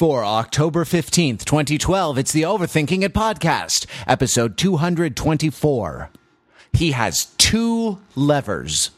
For October 15th, 2012, it's the Overthinking It podcast, episode 224. He has two levers.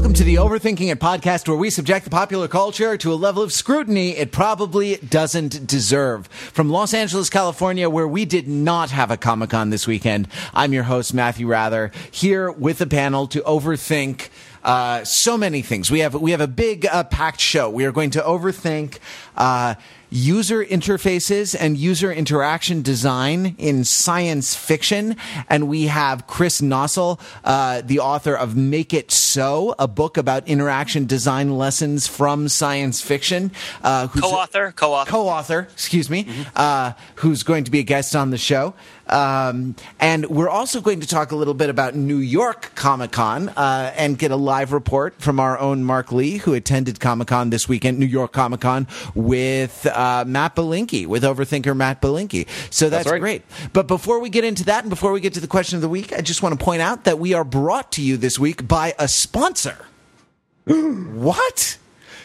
Welcome to the Overthinking It podcast, where we subject the popular culture to a level of scrutiny it probably doesn't deserve. From Los Angeles, California, where we did not have a Comic Con this weekend, I'm your host, Matthew Wrather, here with a panel to overthink uh, so many things. We have we have a big uh, packed show. We are going to overthink uh, user interfaces and user interaction design in science fiction, and we have Chris Noessel, uh, the author of Make It So, a book about interaction design lessons from science fiction. Uh, co-author, co-author, co-author. Excuse me, mm-hmm. who's going to be a guest on the show. Um, and we're also going to talk a little bit about New York Comic Con uh, and get a live report from our own Mark Lee, who attended Comic Con this weekend, New York Comic Con, with uh, Matt Belinkie, with Overthinker Matt Belinkie. So that's, that's right. great. But before we get into that and before we get to the question of the week, I just want to point out that we are brought to you this week by a sponsor. what?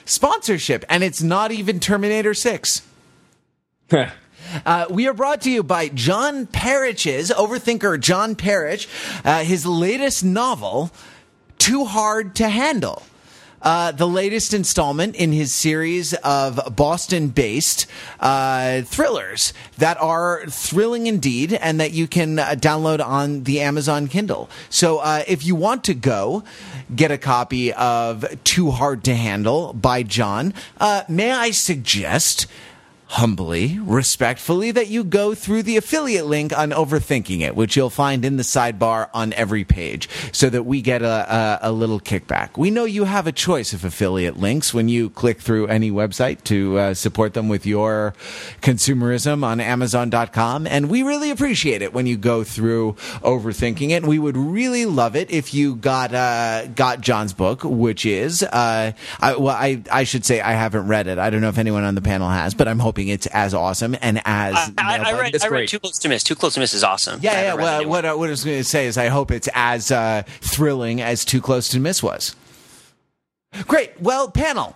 Sponsorship. And it's not even Terminator 6. Uh, we are brought to you by John Perich's overthinker John Perich, uh, his latest novel, Too Hard to Handle. Uh, the latest installment in his series of Boston based uh, thrillers that are thrilling indeed and that you can uh, download on the Amazon Kindle. So uh, if you want to go, get a copy of Too Hard to Handle by John, uh, may I suggest humbly, respectfully, that you go through the affiliate link on Overthinking It, which you'll find in the sidebar on every page, so that we get a, a, a little kickback. We know you have a choice of affiliate links when you click through any website to uh, support them with your consumerism on Amazon.com, and we really appreciate it when you go through Overthinking It. We would really love it if you got uh, got John's book, which is, uh, I, well, I I should say I haven't read it. I don't know if anyone on the panel has, but I'm hoping hoping it's as awesome and as. I, I, I read, I read Too Close to Miss. Too Close to Miss is awesome. Yeah, yeah. Well, what, I, what I was going to say is, I hope it's as uh, thrilling as Too Close to Miss was. Great. Well, panel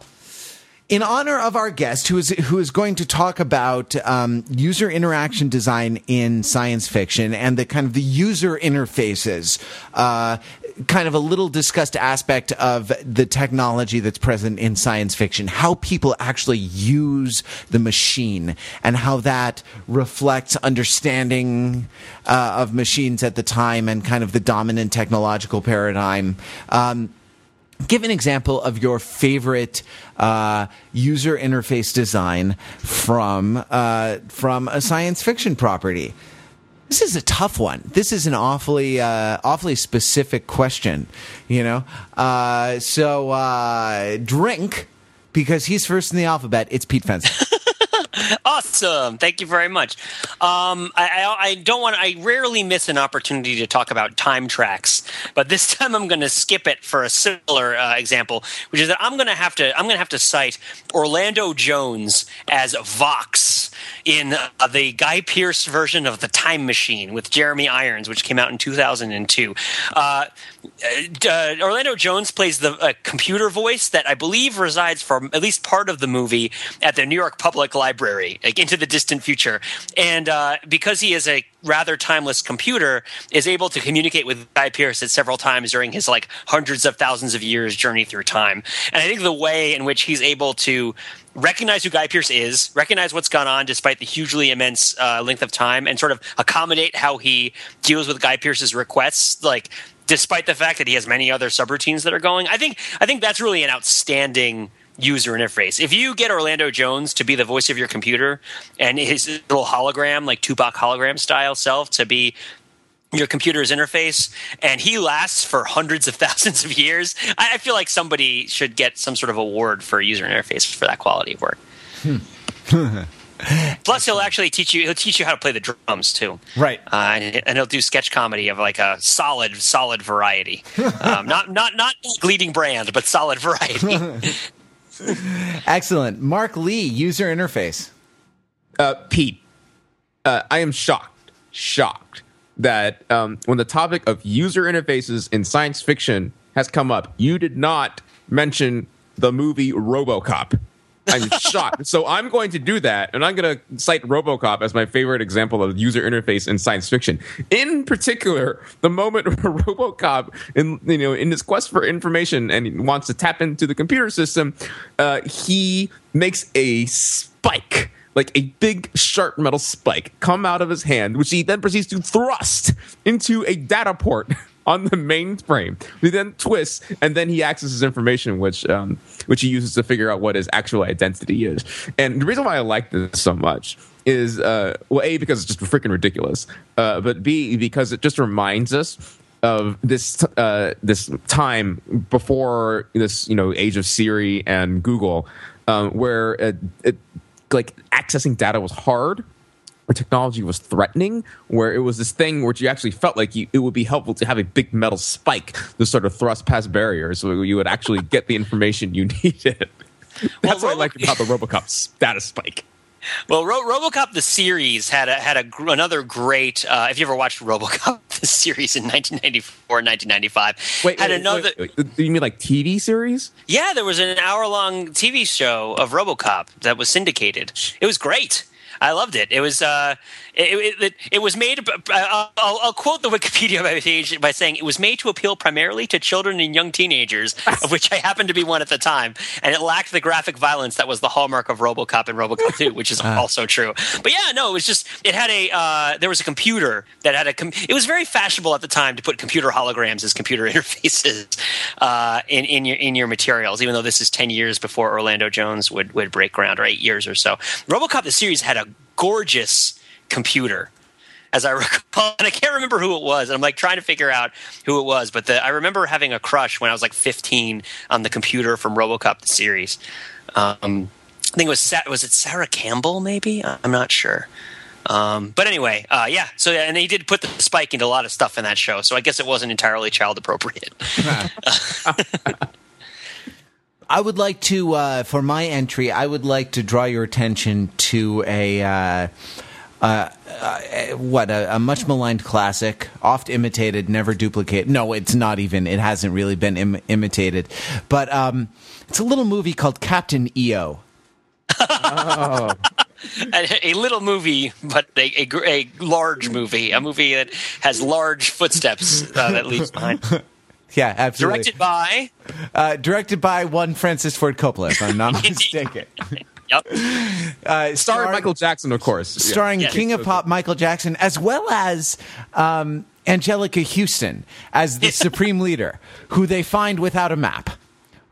in honor of our guest, who is who is going to talk about um, user interaction design in science fiction and the kind of the user interfaces, uh, kind of a little discussed aspect of the technology that's present in science fiction, how people actually use the machine, and how that reflects understanding uh, of machines at the time and kind of the dominant technological paradigm. Um, give an example of your favorite uh, user interface design from uh, from a science fiction property. This is a tough one. This is an awfully uh, awfully specific question, you know. Uh, so uh, drink because he's first in the alphabet. It's Pete Fenzel. awesome. Thank you very much. Um, I, I, I, don't want. I rarely miss an opportunity to talk about time tracks, but this time I'm going to skip it for a similar uh, example, which is that I'm going to have to. I'm going to have to cite Orlando Jones as Vox in uh, the Guy Pearce version of the Time Machine with Jeremy Irons, which came out in 2002. Uh, uh, Orlando Jones plays the uh, computer voice that I believe resides for at least part of the movie at the New York Public Library, like into the distant future. And uh, because he is a rather timeless computer, is able to communicate with Guy Pearce at several times during his like hundreds of thousands of years journey through time. And I think the way in which he's able to recognize who Guy Pearce is, recognize what's gone on despite the hugely immense uh, length of time, and sort of accommodate how he deals with Guy Pearce's requests, like despite the fact that he has many other subroutines that are going. I think I think that's really an outstanding user interface. If you get Orlando Jones to be the voice of your computer and his little hologram, like Tupac hologram style self, to be your computer's interface and he lasts for hundreds of thousands of years, I, feel like somebody should get some sort of award for user interface for that quality of work. Hmm. Plus, he'll actually teach you. He'll teach you how to play the drums too. Right. Uh, and, and, he'll do sketch comedy of like a solid, solid variety. um, not not not leading brand, but solid variety. Excellent, Mark Lee, user interface. Uh, Pete, uh, I am shocked, shocked that um, when the topic of user interfaces in science fiction has come up, you did not mention the movie RoboCop. I'm shocked. So I'm going to do that, and I'm going to cite RoboCop as my favorite example of user interface in science fiction. In particular, the moment where RoboCop, in you know, in his quest for information and he wants to tap into the computer system, uh, he makes a spike. Like a big sharp metal spike come out of his hand, which he then proceeds to thrust into a data port on the mainframe. He then twists, and then he accesses information, which um, which he uses to figure out what his actual identity is. And the reason why I like this so much is, uh, well, a because it's just freaking ridiculous, uh, but b because it just reminds us of this uh, this time before this you know age of Siri and Google, um, where it, it like accessing data was hard or technology was threatening, where it was this thing which you actually felt like you, it would be helpful to have a big metal spike to sort of thrust past barriers so you would actually get the information you needed. That's well, what I like about the Robocop data spike. Well, Ro- RoboCop the series had a, had a gr- another great. Uh, if you ever watched RoboCop the series in 1994 1995, wait, had wait, another. Wait, wait. You mean like TV series? Yeah, there was an hour long TV show of RoboCop that was syndicated. It was great. I loved it. It was uh, it, it, it, was made. I'll, I'll, quote the Wikipedia page by saying it was made to appeal primarily to children and young teenagers, of which I happened to be one at the time, and it lacked the graphic violence that was the hallmark of RoboCop and RoboCop 2, which is uh. also true. But yeah, no, it was just it had a uh, there was a computer that had a. Com- it was very fashionable at the time to put computer holograms as computer interfaces uh, in in your in your materials, even though this is ten years before Orlando Jones would would break ground, or eight years or so. RoboCop the series had a gorgeous computer as I recall, and I can't remember who it was. And I'm like trying to figure out who it was, but the, I remember having a crush when I was like 15 on the computer from RoboCop the series. Um, I think it was was it Sarah Campbell? Maybe I'm not sure. Um, but anyway, uh, yeah. So and he did put the spike into a lot of stuff in that show. So I guess it wasn't entirely child appropriate. I would like to, uh, for my entry, I would like to draw your attention to a. Uh, uh, uh, what a, a, much maligned classic, oft imitated, never duplicated. No, it's not even. It hasn't really been Im- imitated, but um, it's a little movie called Captain EO. oh. a, a, little movie, but a, a, a, large movie, a movie that has large footsteps uh, that leaves behind. Yeah, absolutely. Directed by, uh, directed by one Francis Ford Coppola, if I'm not mistaken. Yep. Uh, starring Michael Jackson, of course. Starring yeah. King of Pop Michael Jackson, as well as um, Anjelica Huston as the supreme leader, who they find without a map.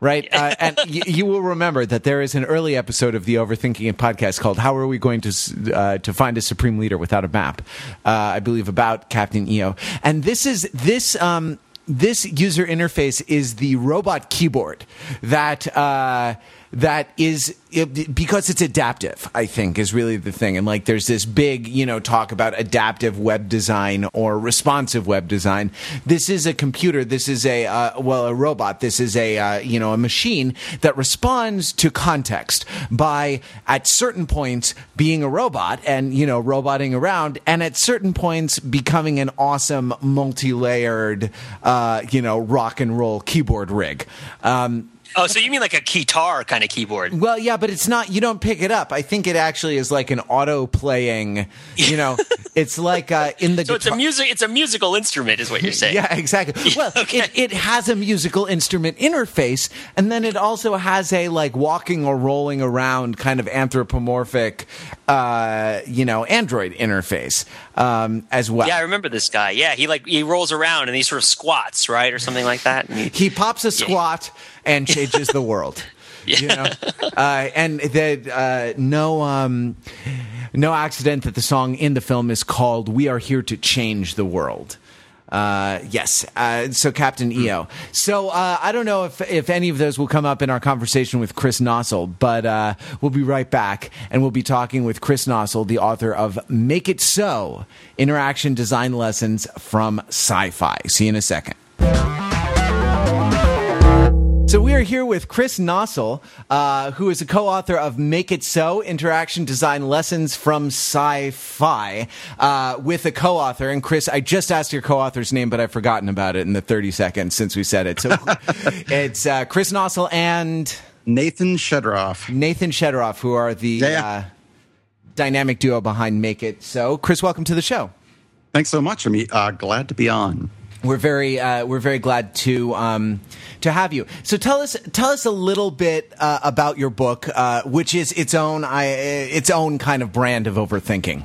Right, uh, and y- you will remember that there is an early episode of the Overthinking It podcast called "How Are We Going to uh, to Find a Supreme Leader Without a Map?" Uh, I believe about Captain EO, and this is this um, this user interface is the robot keyboard that uh, that is it, because it's adaptive, I think, is really the thing. And like, there's this big, you know, talk about adaptive web design or responsive web design. This is a computer. This is a, uh, well, a robot. This is a, uh, you know, a machine that responds to context by at certain points being a robot and, you know, roboting around and at certain points becoming an awesome multi layered, uh, you know, rock and roll keyboard rig. Um, Oh, so you mean like a guitar kind of keyboard? Well, yeah, but it's not. You don't pick it up. I think it actually is like an auto playing. You know, it's like uh, in the. So guitar- it's a music. It's a musical instrument, is what you're saying. yeah, exactly. Well, okay. it, it has a musical instrument interface, and then it also has a like walking or rolling around kind of anthropomorphic, uh, you know, Android interface um, as well. Yeah, I remember this guy. Yeah, he like he rolls around and he sort of squats, right, or something like that. He, he, pops a squat yeah. and changes the world. yeah. You know, uh, and that uh, no. Um, no accident that the song in the film is called "We Are Here to Change the World." Uh, yes. Uh, so Captain EO. So uh, I don't know if if any of those will come up in our conversation with Chris Noessel, but uh, we'll be right back, and we'll be talking with Chris Noessel, the author of "Make It So: Interaction Design Lessons from Sci-Fi." See you in a second. So we are here with Chris Noessel, uh, who is a co-author of "Make It So: Interaction Design Lessons from Sci-Fi," uh, with a co-author. And Chris, I just asked your co-author's name, but I've forgotten about it in the thirty seconds since we said it. So it's uh, Chris Noessel and Nathan Shedroff. Nathan Shedroff, who are the Yeah. uh, dynamic duo behind "Make It So." Chris, welcome to the show. Thanks so much. I'm uh, glad to be on. We're very uh, we're very glad to um, to have you. So tell us tell us a little bit uh, about your book, uh, which is its own I, its own kind of brand of overthinking.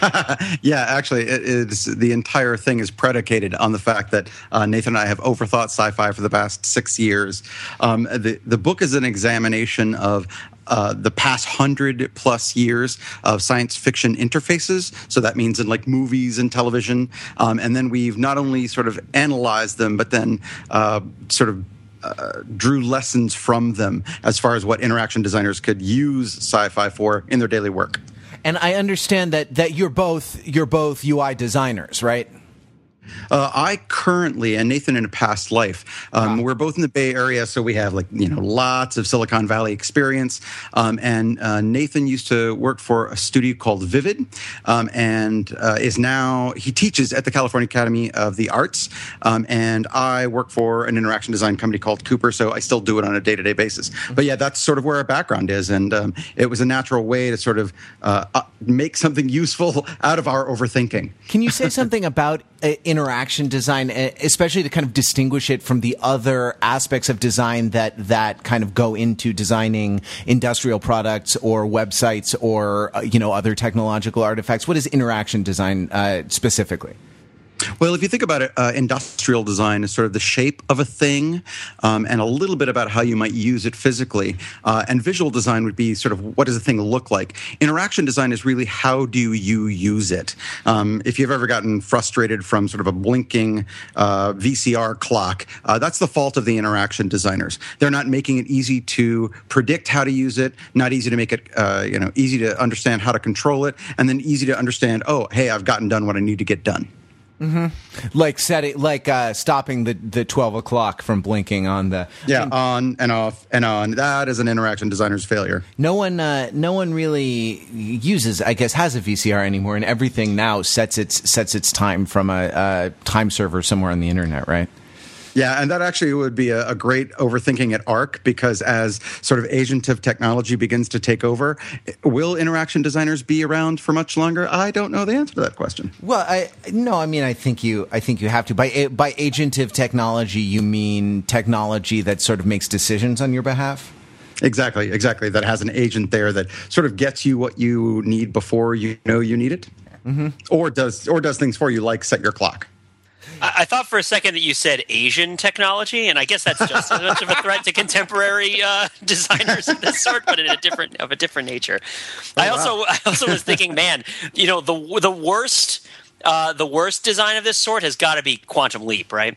Yeah, actually, it is the entire thing is predicated on the fact that uh, Nathan and I have overthought sci-fi for the past six years. Um, the the book is an examination of. Uh, the past hundred plus years of science fiction interfaces. So that means in like movies and television. Um, and then we've not only sort of analyzed them, but then uh, sort of uh, drew lessons from them as far as what interaction designers could use sci-fi for in their daily work. And I understand that that you're both you're both UI designers, right? Uh, I currently, and Nathan in a past life, um, we're both in the Bay Area, so we have like you know lots of Silicon Valley experience. Um, and uh, Nathan used to work for a studio called Vivid, um, and uh, is now he teaches at the California Academy of the Arts. Um, and I work for an interaction design company called Cooper, so I still do it on a day to day basis. But yeah, that's sort of where our background is, and um, it was a natural way to sort of uh, uh, make something useful out of our overthinking. Can you say something about uh, interaction design, especially to kind of distinguish it from the other aspects of design that that kind of go into designing industrial products or websites or uh, you know other technological artifacts? What is interaction design uh, specifically? Well, if you think about it, uh, industrial design is sort of the shape of a thing um, and a little bit about how you might use it physically. Uh, and visual design would be sort of what does a thing look like. Interaction design is really how do you use it. Um, if you've ever gotten frustrated from sort of a blinking uh, VCR clock, uh, that's the fault of the interaction designers. They're not making it easy to predict how to use it, not easy to make it, uh, you know, easy to understand how to control it, and then easy to understand, oh, hey, I've gotten done what I need to get done. Like setting, like uh, stopping the the twelve o'clock from blinking on the Yeah, on and off and on. That is an interaction designer's failure. No one, uh, no one really uses, I guess, has a VCR anymore, and everything now sets its sets its time from a, a time server somewhere on the internet, right? Yeah, and that actually would be a, a great overthinking at ARC because as sort of agentive technology begins to take over, will interaction designers be around for much longer? I don't know the answer to that question. Well, I no, I mean, I think you, I think you have to. By by agentive technology, you mean technology that sort of makes decisions on your behalf. Exactly, exactly. That has an agent there that sort of gets you what you need before you know you need it, mm-hmm. or does or does things for you like set your clock. I, I thought for a second that you said Asian technology, and I guess that's just as much of a threat to contemporary uh, designers of this sort, but in a different of a different nature. I also I also was thinking, man, you know, the the worst uh, the worst design of this sort has got to be Quantum Leap, right?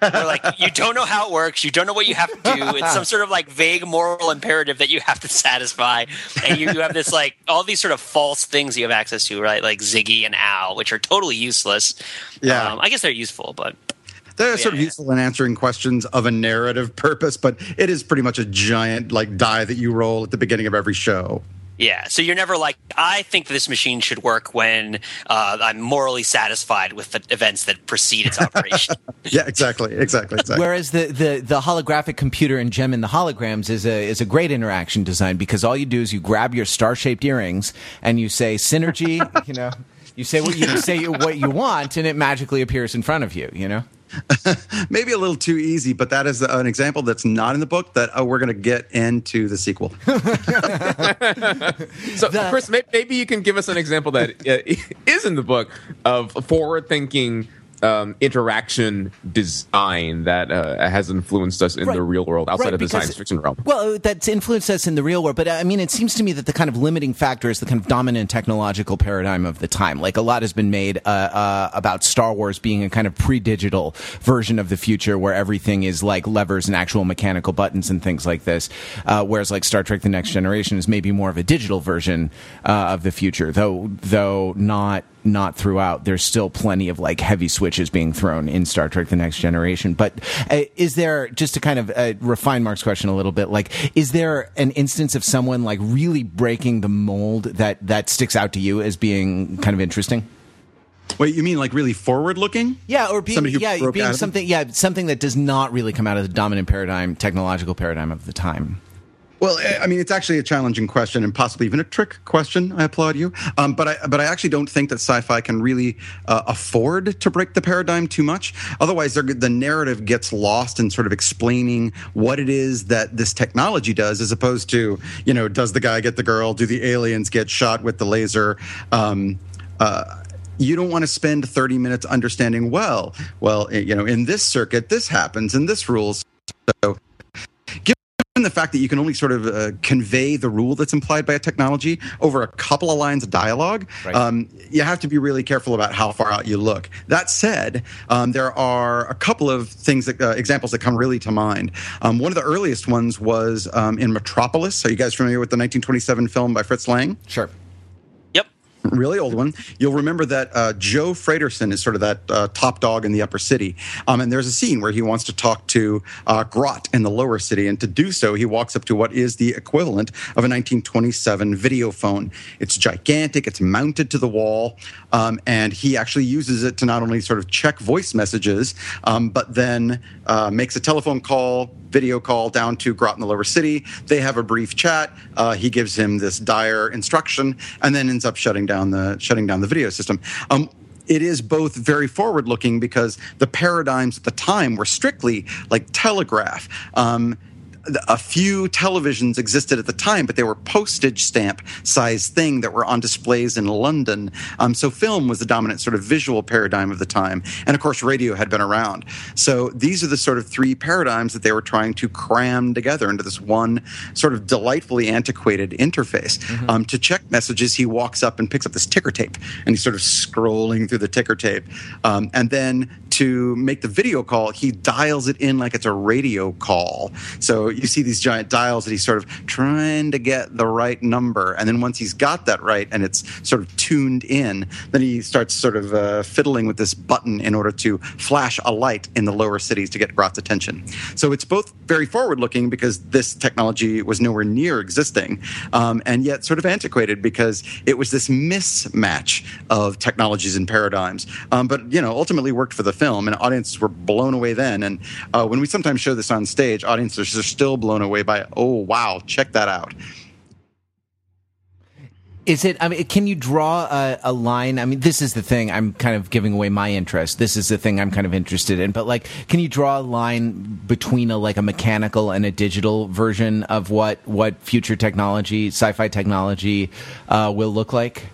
Where like you don't know how it works, you don't know what you have to do. It's some sort of like vague moral imperative that you have to satisfy, and you, you have this like all these sort of false things you have access to, right? Like Ziggy and Al, which are totally useless. Yeah. um, I guess they're useful, but They're sort of Yeah. useful in answering questions of a narrative purpose, but it is pretty much a giant like die that you roll at the beginning of every show. Yeah, so you're never like, I think this machine should work when uh, I'm morally satisfied with the events that precede its operation. Yeah, exactly, exactly, exactly. Whereas the, the, the holographic computer in Jem and the Holograms is a is a great interaction design because all you do is you grab your star shaped earrings and you say synergy, you know, you say what you say what you want and it magically appears in front of you, you know. Maybe a little too easy, but that is an example that's not in the book that uh, we're going to get into the sequel. So, The- Chris, maybe you can give us an example that uh, in the book of forward-thinking um, interaction design that uh, has influenced us in Right. the real world outside Right, of the because- science fiction realm. Well, that's influenced us in the real world, but I mean, it seems to me that the kind of limiting factor is the kind of dominant technological paradigm of the time. Like a lot has been made uh, uh, about Star Wars being a kind of pre-digital version of the future, where everything is like levers and actual mechanical buttons and things like this. Uh, whereas, like Star Trek: The Next Generation is maybe more of a digital version uh, of the future, though though not not throughout. There's still plenty of like heavy switches being thrown in Star Trek: The Next Generation. But uh, is there just to kind of uh, refine Mark's question a little bit? Like, is there an instance of someone like really breaking the mold that that sticks out to you as being kind of interesting? Wait, you mean like really forward looking? Yeah, or being yeah, being something yeah, something that does not really come out of the dominant paradigm, technological paradigm of the time. Well, I- mean, it's actually a challenging question and possibly even a trick question. I applaud you, um, but I but I actually don't think that sci-fi can really uh, afford to break the paradigm too much. Otherwise, the narrative gets lost in sort of explaining what it is that this technology does, as opposed to you know, does the guy get the girl? Do the aliens get shot with the laser? Um, uh, you don't want to spend 30 minutes understanding well well you know in this circuit this happens and this rules so the fact that you can only sort of uh, convey the rule that's implied by a technology over a couple of lines of dialogue, Right. um, you have to be really careful about how far out you look. That said, um, there are a couple of things that uh, examples that come really to mind. Um, one of the earliest ones was um, in Metropolis. Are you guys familiar with the 1927 film by Fritz Lang? Sure. Really old one. You'll remember that uh, Joh Fredersen is sort of that uh, top dog in the upper city. Um, and there's a scene where he wants to talk to uh, Grot in the lower city. And to do so, he walks up to what is the equivalent of a 1927 video phone. It's gigantic, it's mounted to the wall. Um, and he actually uses it to not only sort of check voice messages, um, but then uh, makes a telephone call, video call down to Grot in the lower city. They have a brief chat. Uh, he gives him this dire instruction, and then ends up shutting down the shutting down the video system. Um, it is both very forward looking because the paradigms at the time were strictly like telegraph. Um, a few televisions existed at the time, but they were postage stamp size thing that were on displays in London. Um, so film was the dominant sort of visual paradigm of the time, and of course radio had been around. So these are the sort of three paradigms that they were trying to cram together into this one sort of delightfully antiquated interface. Um, to check messages, he walks up and picks up this ticker tape, and he's sort of scrolling through the ticker tape, um, and then to make the video call, he dials it in like it's a radio call. So you see these giant dials that he's sort of trying to get the right number. And then once he's got that right and it's sort of tuned in, then he starts sort of uh, fiddling with this button in order to flash a light in the lower cities to get Grot's attention. So it's both very forward looking because this technology was nowhere near existing, um, and yet sort of antiquated because it was this mismatch of technologies and paradigms. Um, but, you know, ultimately worked for the film, and audiences were blown away then. And uh, when we sometimes show this on stage, audiences are still blown away by, oh, wow, check that out. Is it? I mean, can you draw a, a line? I mean, this is the thing. I'm kind of giving away my interest. This is the thing I'm kind of interested in. But like, can you draw a line between a like a mechanical and a digital version of what what future technology, sci-fi technology, uh, will look like?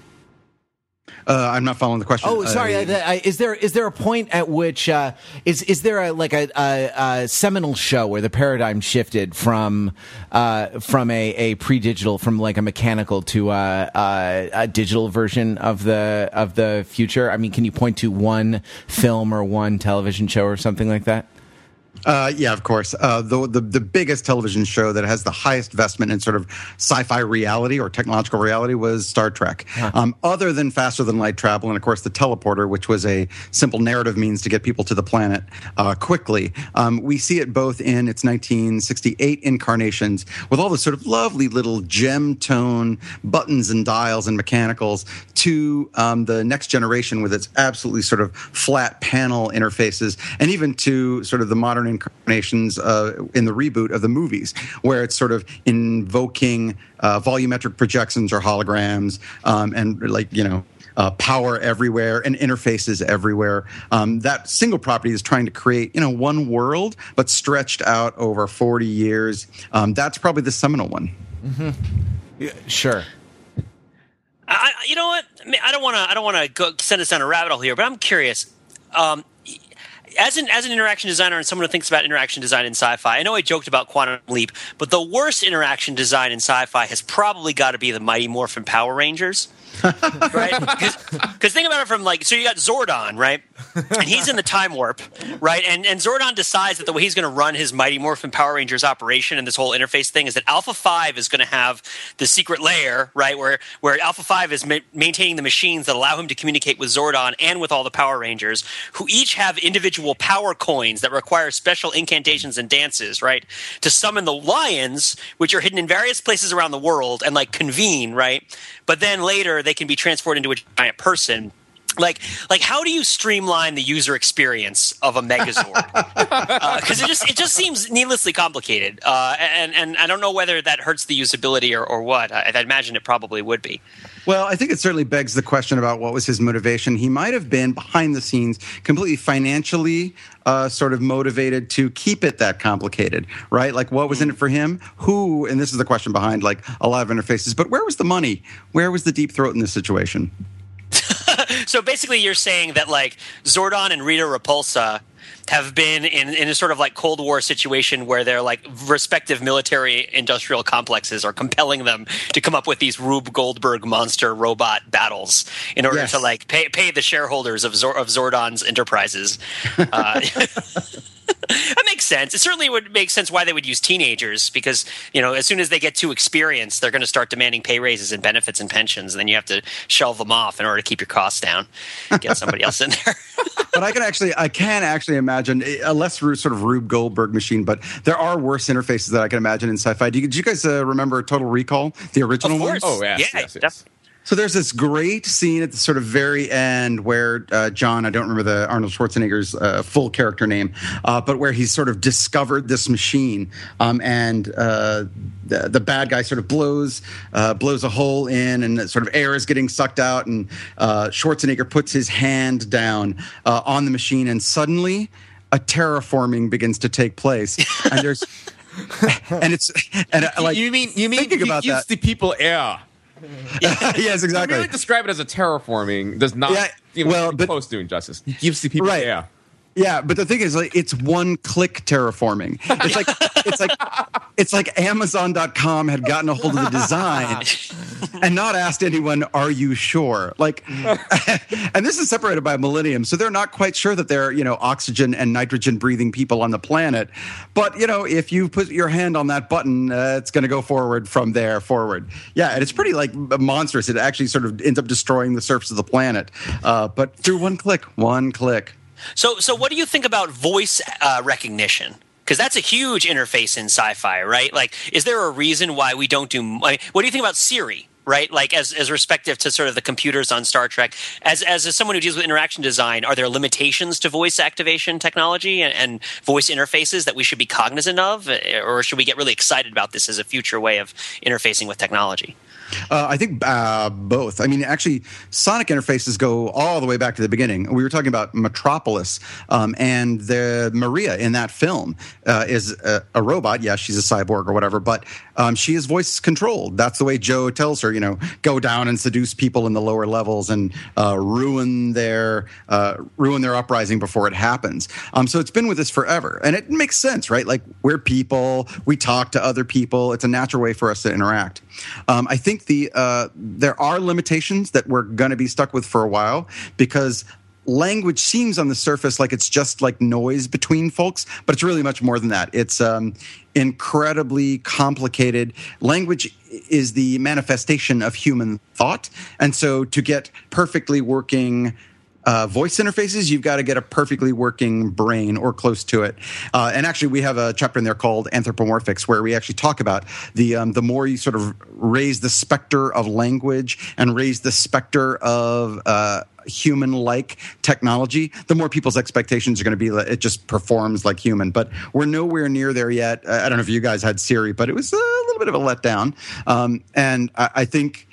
Uh, I'm not following the question. Oh, sorry. Uh, I, I, is there is there a point at which uh, is is there a like a, a, a seminal show where the paradigm shifted from uh, from a, a pre digital from like a mechanical to a digital version of the of the future? I mean, can you point to one film or one television show or something like that? Uh, yeah, of course. Uh, the, the the biggest television show that has the highest investment in sort of sci-fi reality or technological reality was Star Trek. Um, other than faster than light travel, and of course the teleporter, which was a simple narrative means to get people to the planet uh, quickly. Um, we see it both in its 1968 incarnations with all the sort of lovely little gem tone buttons and dials and mechanicals to um, the next generation with its absolutely sort of flat panel interfaces, and even to sort of the modern incarnations uh, in the reboot of the movies, where it's sort of invoking uh, volumetric projections or holograms um, and like you know. Uh, power everywhere and interfaces everywhere. Um, that single property is trying to create, you know, one world, but stretched out over 40 years. Um, that's probably the seminal one. Sure. I, you know what? I, mean, I don't want to. I don't want to go send us down a rabbit hole here, but I'm curious. Um, as an as an interaction designer and someone who thinks about interaction design in sci-fi, I know I joked about Quantum Leap, but the worst interaction design in sci-fi has probably got to be the Mighty Morphin Power Rangers. right? Because think about it from like, so you got Zordon, right? And he's in the time warp, right? And and Zordon decides that the way he's going to run his Mighty Morphin Power Rangers operation and this whole interface thing is that Alpha Five is going to have the secret layer, right? Where where Alpha Five is ma- maintaining the machines that allow him to communicate with Zordon and with all the Power Rangers, who each have individual power coins that require special incantations and dances, right? To summon the lions, which are hidden in various places around the world, and like convene, right? But then later they can be transformed into a giant person. Like like how do you streamline the user experience of a megazord? Because uh, it just it just seems needlessly complicated. Uh, and and i don't know whether that hurts the usability or, or what. I, I, imagine it probably would be well i think it certainly begs the question about what was his motivation. He might have been behind the scenes completely financially uh, sort of motivated to keep it that complicated right? Like what was in it for him? Who and this is the question behind like a lot of interfaces but where was the money? Where was the deep throat in this situation? So basically, you're saying that like Zordon and Rita Repulsa have been in, in a sort of like Cold War situation where their like respective military industrial complexes are compelling them to come up with these Rube Goldberg monster robot battles in order yes. to like pay pay the shareholders of Zor- of Zordon's enterprises. Uh, that makes sense. It certainly would make sense why they would use teenagers because you know as soon as they get too experienced, they're going to start demanding pay raises and benefits and pensions, and then you have to shelve them off in order to keep your costs down. Get somebody else in there. but I can actually, I can actually imagine a less sort of Rube Goldberg machine, but there are worse interfaces that I can imagine in sci-fi. Do you, do you guys uh, remember Total Recall, the original one? Oh yeah, yeah, yes, yes. So there's this great scene at the sort of very end where uh, John, I don't remember the Arnold Schwarzenegger's uh, full character name, uh, but where he's sort of discovered this machine, um, and uh, the, the, bad guy sort of blows uh, blows a hole in, and sort of air is getting sucked out, and uh, Schwarzenegger puts his hand down on the machine, and suddenly a terraforming begins to take place, and there's. and it's and like you mean you mean thinking about that, the people air yes, exactly. To really describe it as a terraforming does not yeah, well, but, close doing justice. It gives the people right. yeah. Yeah, but the thing is, like, it's one click terraforming. It's like it's like it's like Amazon.com had gotten a hold of the design and not asked anyone, "Are you sure?" Like, and this is separated by a millennium, so they're not quite sure that they're you know oxygen and nitrogen breathing people on the planet. But you know, if you put your hand on that button, uh, it's going to go forward from there forward. Yeah, and it's pretty like monstrous. It actually sort of ends up destroying the surface of the planet, uh, but through one click, one click. So, so what do you think about voice uh, recognition? Because that's a huge interface in sci-fi, right? Like, is there a reason why we don't do? what do you think about Siri? Right, like as as respective to sort of the computers on Star Trek. As as someone who deals with interaction design, are there limitations to voice activation technology and, and voice interfaces that we should be cognizant of, or should we get really excited about this as a future way of interfacing with technology? Uh, I think uh, both. I mean, actually, sonic interfaces go all the way back to the beginning. We were talking about Metropolis, um, and the Maria in that film uh, is a, a, robot. Yeah, she's a cyborg or whatever, but um, she is voice controlled. That's the way Joe tells her, you know, go down and seduce people in the lower levels and uh, ruin their uh, ruin their uprising before it happens. Um, so it's been with us forever, and it makes sense, right? Like we're people, we talk to other people. It's a natural way for us to interact. Um, I think the uh, there are limitations that we're going to be stuck with for a while because language seems on the surface like it's just like noise between folks, but it's really much more than that. It's um, incredibly complicated. Language is the manifestation of human thought, and so to get perfectly working uh, voice interfaces, you've got to get a perfectly working brain or close to it. Uh, and actually, we have a chapter in there called Anthropomorphics, where we actually talk about the um, the more you sort of raise the specter of language and raise the specter of uh, human like technology, the more people's expectations are going to be it just performs like human. But we're nowhere near there yet. I don't know if you guys had Siri, but it was a little bit of a letdown. Um, and I, I think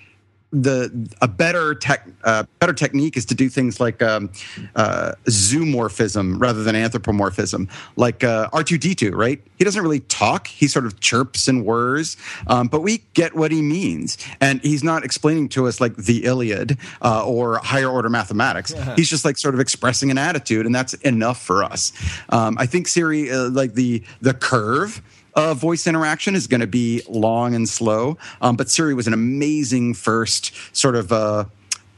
the a better tech uh, better technique is to do things like um, uh, zoomorphism rather than anthropomorphism, like uh, R two D two. Right? He doesn't really talk; he sort of chirps and whirs, um, but we get what he means, and he's not explaining to us like the Iliad uh, or higher order mathematics. he's just like sort of expressing an attitude, and that's enough for us. Um, I think Siri, uh, like the the curve uh, voice interaction is going to be long and slow. Um, but Siri was an amazing first sort of uh,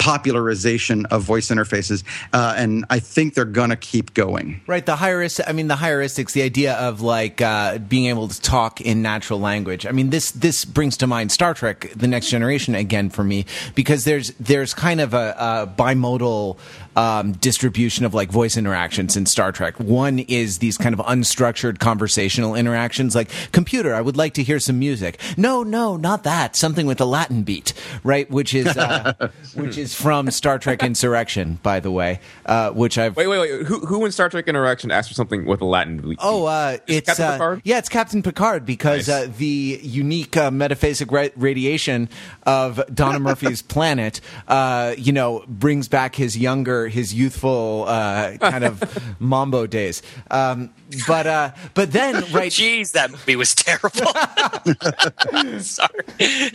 popularization of voice interfaces, uh, and I think they're gonna keep going. Right, the heuristic. I mean, the heuristics, the idea of like uh, being able to talk in natural language. I mean, this this brings to mind Star Trek: The Next Generation again for me because there's there's kind of a, a bimodal um, distribution of like voice interactions in Star Trek. One is these kind of unstructured conversational interactions, like "Computer, I would like to hear some music." No, no, not that. Something with a Latin beat, right? Which is uh, which is from Star Trek Insurrection, by the way, uh, which I've Wait, wait, wait. Who, who in Star Trek Interaction asked for something with a Latin? beat? Oh, uh, it's Captain uh, Picard? yeah, it's Captain Picard because Nice. uh, the unique uh, metaphasic ra- radiation of Donna Murphy's planet, uh, you know, brings back his younger, his youthful uh, kind of mambo days. Um, but uh, but then right, Jeez, that movie was terrible. Sorry.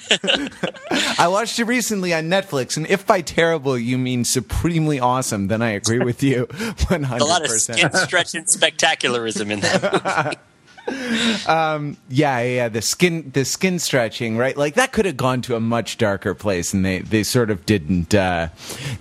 I watched it recently on Netflix, and if by terrible you mean supremely awesome, then I agree with you one A hundred lot of percent. skin stretch and spectacularism in that movie. Yeah, yeah, the skin, the skin stretching, right? Like that could have gone to a much darker place, and they they sort of didn't. Uh,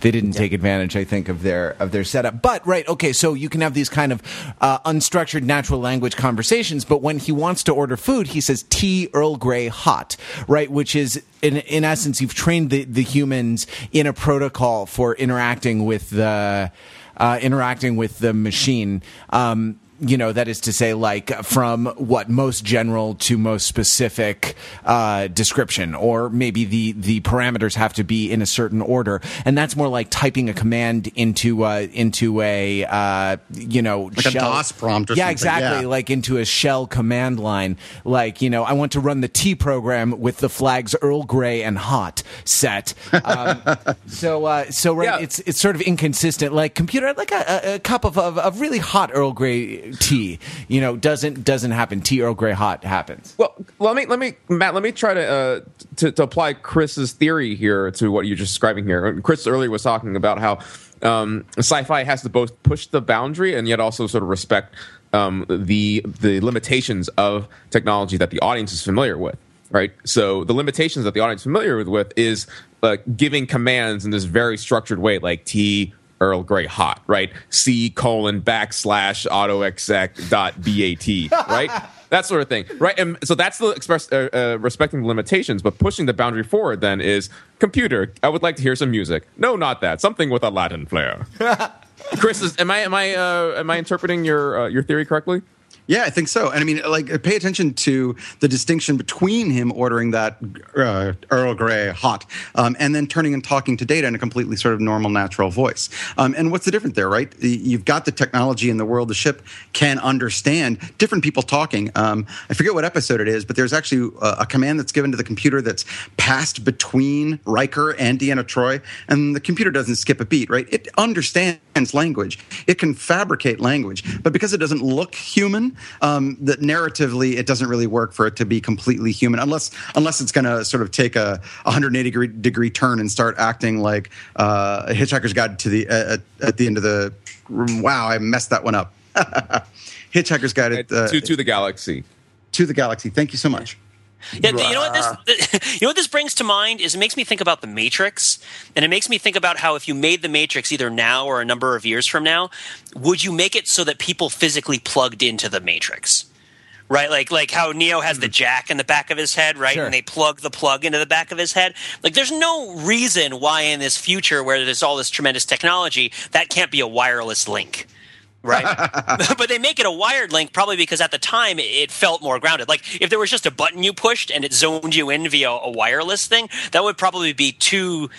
they didn't take advantage, I think, of their of their setup. But right, okay, so you can have these kind of uh, unstructured natural language conversations, but when he wants to order food, he says tea Earl Grey hot, right? Which is in in essence, you've trained the the humans in a protocol for interacting with the uh, interacting with the machine. Um, you know, that is to say, like from what most general to most specific uh, description, or maybe the the parameters have to be in a certain order, and that's more like typing a command into uh, into a uh, you know Like a DOS prompt or yeah, something, exactly, yeah. like into a shell command line. Like you know, I want to run the T program with the flags Earl Grey and hot set. Um, so uh, so right, Yeah. it's it's sort of inconsistent. Like computer, I'd like a, a, a cup of, of of really hot Earl Grey tea. You know, doesn't doesn't happen. Tea Earl Grey hot happens. Well, let me let me Matt. Let me try to uh, to, to apply Chris's theory here to what you're just describing here. Chris earlier was talking about how um, sci-fi has to both push the boundary and yet also sort of respect um, the the limitations of technology that the audience is familiar with. Right. So the limitations that the audience is familiar with, with is uh, giving commands in this very structured way, like T. Earl Grey hot, right? C colon backslash auto exec dot bat, right? that sort of thing, right? And so that's the express uh, uh, respecting the limitations, but pushing the boundary forward. Then is computer. I would like to hear some music. No, not that. Something with a Latin flair. Chris, is, am I am I uh, am I interpreting your uh, your theory correctly? Yeah, I think so. And I mean, like, pay attention to the distinction between him ordering that uh, Earl Grey hot um, and then turning and talking to data in a completely sort of normal, natural voice. Um, and what's the difference there, right? You've got the technology in the world. The ship can understand different people talking. Um, I forget what episode it is, but there's actually a, a command that's given to the computer that's passed between Riker and Deanna Troi, and the computer doesn't skip a beat, right? It understands language. It can fabricate language, but because it doesn't look human, um, that narratively it doesn't really work for it to be completely human, unless unless it's going to sort of take a 180 degree, degree turn and start acting like uh, a Hitchhiker's Guide to the uh, at, the end of the. Wow, I messed that one up. Hitchhiker's Guide at, uh, to to the galaxy. to the Galaxy. Thank you so much. Yeah, you know what this you know what this brings to mind is it makes me think about the Matrix, and it makes me think about how if you made the Matrix either now or a number of years from now, would you make it so that people physically plugged into the Matrix? Right, like like how Neo has the hmm. jack in the back of his head, right? Sure. And they plug the plug into the back of his head. Like, there's no reason why in this future where there's all this tremendous technology that can't be a wireless link right? but they make it a wired link probably because at the time it felt more grounded. Like if there was just a button you pushed and it zoned you in via a wireless thing, that would probably be too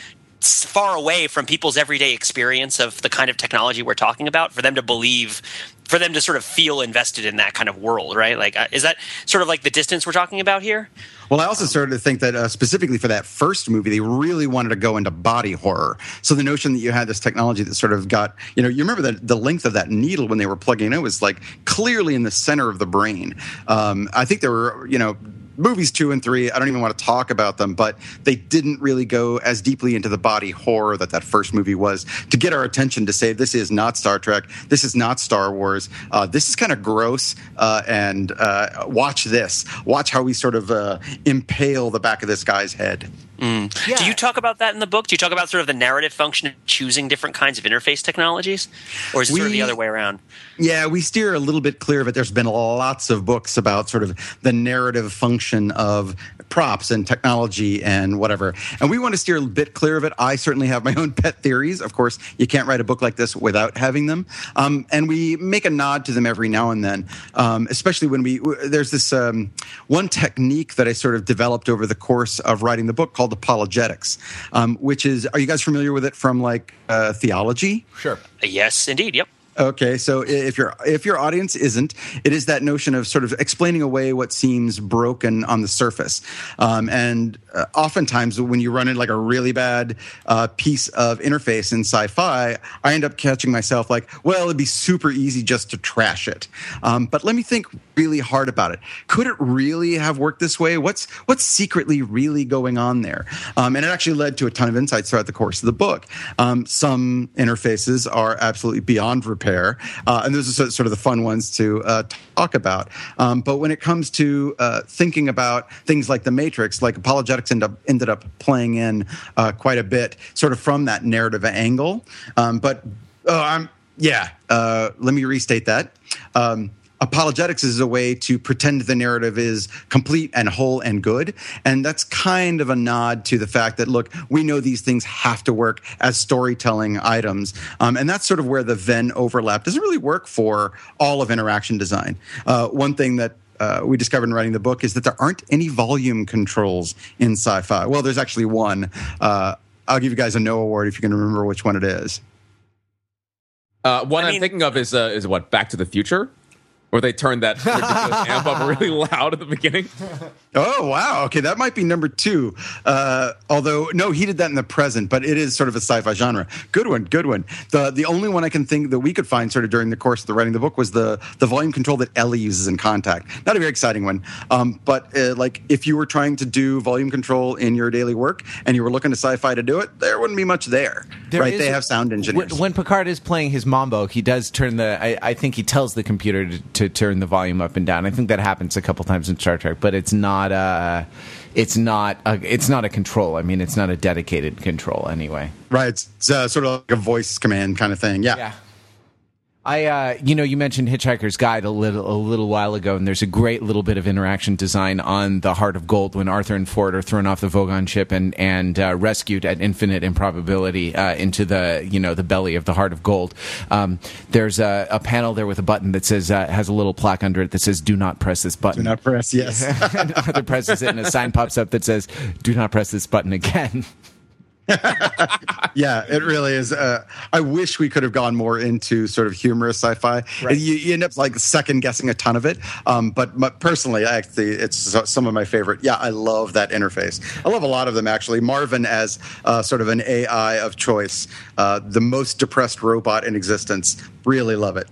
far away from people's everyday experience of the kind of technology we're talking about for them to believe for them to sort of feel invested in that kind of world, right? Like, uh, is that sort of like the distance we're talking about here? Well, I also started to think that uh, specifically for that first movie, they really wanted to go into body horror. So the notion that you had this technology that sort of got, you know, you remember that the length of that needle when they were plugging it was like clearly in the center of the brain. Um, I think there were, you know, movies two and three, I don't even want to talk about them, but they didn't really go as deeply into the body horror that that first movie was to get our attention to say this is not Star Trek, this is not Star Wars, uh, this is kind of gross, uh, and uh, watch this, watch how we sort of uh, impale the back of this guy's head. Mm. Yeah. Do you talk about that in the book? Do you talk about sort of the narrative function of choosing different kinds of interface technologies, or is it sort of the other way around? Yeah, we steer a little bit clear of it. There's been lots of books about sort of the narrative function of props and technology and whatever. And we want to steer a bit clear of it. I certainly have my own pet theories. Of course, you can't write a book like this without having them. Um, and we make a nod to them every now and then, um, especially when we, there's this um, one technique that I sort of developed over the course of writing the book called apologetics, um, which is, are you guys familiar with it from like uh, theology? Sure. Yes, indeed. Yep. Okay, so if your if your audience isn't, it is that notion of sort of explaining away what seems broken on the surface, um, and uh, oftentimes when you run into like a really bad uh, piece of interface in sci-fi, I end up catching myself like, well, it'd be super easy just to trash it. Um, but let me think really hard about it. Could it really have worked this way? What's what's secretly really going on there? Um, and it actually led to a ton of insights throughout the course of the book. Um, some interfaces are absolutely beyond repair, uh, and those are sort- of the fun ones to uh, talk about. Um, but when it comes to uh, thinking about things like the Matrix, like apologetics end up, ended up playing in uh, quite a bit, sort of from that narrative angle. Um, but oh, I'm yeah. Uh, let me restate that. Um, apologetics is a way to pretend the narrative is complete and whole and good. And that's kind of a nod to the fact that, look, we know these things have to work as storytelling items. Um, and that's sort of where the Venn overlap doesn't really work for all of interaction design. Uh, one thing that uh, we discovered in writing the book is that there aren't any volume controls in sci fi. Well, there's actually one. Uh, I'll give you guys a no award if you can remember which one it is. Uh, one I I'm mean- thinking of is uh, is what Back to the Future, where they turned that amp up really loud at the beginning. Oh wow! Okay, that might be number two. Uh, although no, he did that in the present, but it is sort of a sci-fi genre. Good one, good one. The the only one I can think that we could find sort of during the course of the writing of the book was the the volume control that Ellie uses in Contact. Not a very exciting one, um, but uh, like if you were trying to do volume control in your daily work and you were looking to sci-fi to do it, there wouldn't be much there. There right? is- They have sound engineers. When, when Picard is playing his mambo, he does turn the. I, I think he tells the computer to, to turn the volume up and down. I think that happens a couple times in Star Trek, but it's not. Uh, it's not. A, it's not a control. I mean, it's not a dedicated control anyway. right? It's, it's, uh, sort of like a voice command kind of thing. Yeah. Yeah. I, uh, you know, you mentioned Hitchhiker's Guide a little a little while ago, and there's a great little bit of interaction design on the Heart of Gold when Arthur and Ford are thrown off the Vogon ship and and uh, rescued at infinite improbability uh, into the you know the belly of the Heart of Gold. Um, there's a, a panel there with a button that says uh, has a little plaque under it that says "Do not press this button." Do not press yes. and Arthur presses it, and a sign pops up that says "Do not press this button again." Yeah, it really is. Uh, I wish we could have gone more into sort of humorous sci-fi. Right. You, you end up like second guessing a ton of it. Um, but my, personally, actually, it's some of my favorite. Yeah, I love that interface. I love a lot of them actually. Marvin as uh, sort of an AI of choice, uh, the most depressed robot in existence. Really love it.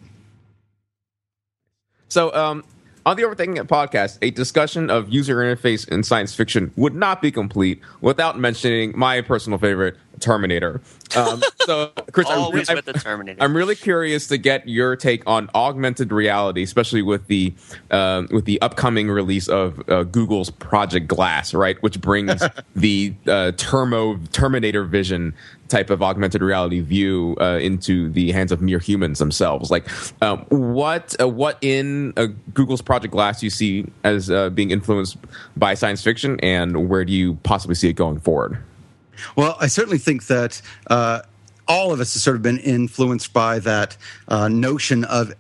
So, um, on the Overthinking It podcast, a discussion of user interface in science fiction would not be complete without mentioning my personal favorite, Terminator. Um, so, Chris, I'm, Always I'm- with the Terminator. I'm really curious to get your take on augmented reality, especially with the um, with the upcoming release of uh, Google's Project Glass, right, which brings the uh, Termo Terminator vision type of augmented reality view uh, into the hands of mere humans themselves. Like, um, what uh, what in uh, Google's Project Glass you see as uh, being influenced by science fiction, and where do you possibly see it going forward? Well, I certainly think that uh, all of us have sort of been influenced by that uh, notion of.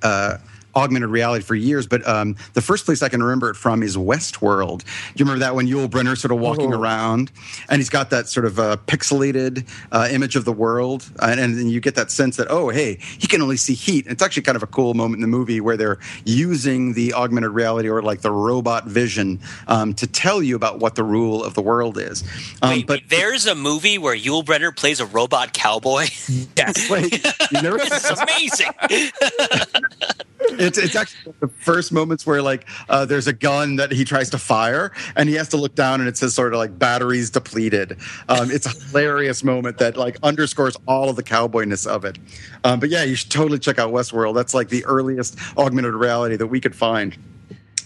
Uh, Augmented reality for years, but um, the first place I can remember it from is Westworld. Do you remember that when Yul Brynner sort of walking Oh. around, and he's got that sort of uh, pixelated uh, image of the world, and, and then you get that sense that oh, hey, he can only see heat. And It's actually kind of a cool moment in the movie where they're using the augmented reality or like the robot vision um, to tell you about what the rule of the world is. Um, Wait, but there's a movie where Yul Brynner plays a robot cowboy. yes, wait, you never This is amazing. it's it's actually the first moments where like uh, there's a gun that he tries to fire and he has to look down and it says sort of like batteries depleted. Um, it's a hilarious moment that like underscores all of the cowboyness of it. Um, but yeah, you should totally check out Westworld. That's like the earliest augmented reality that we could find.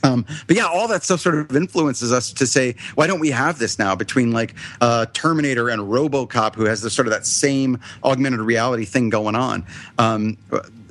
Um, but yeah, all that stuff sort of influences us to say, why don't we have this now between like uh, Terminator and RoboCop, who has this sort of that same augmented reality thing going on? Um,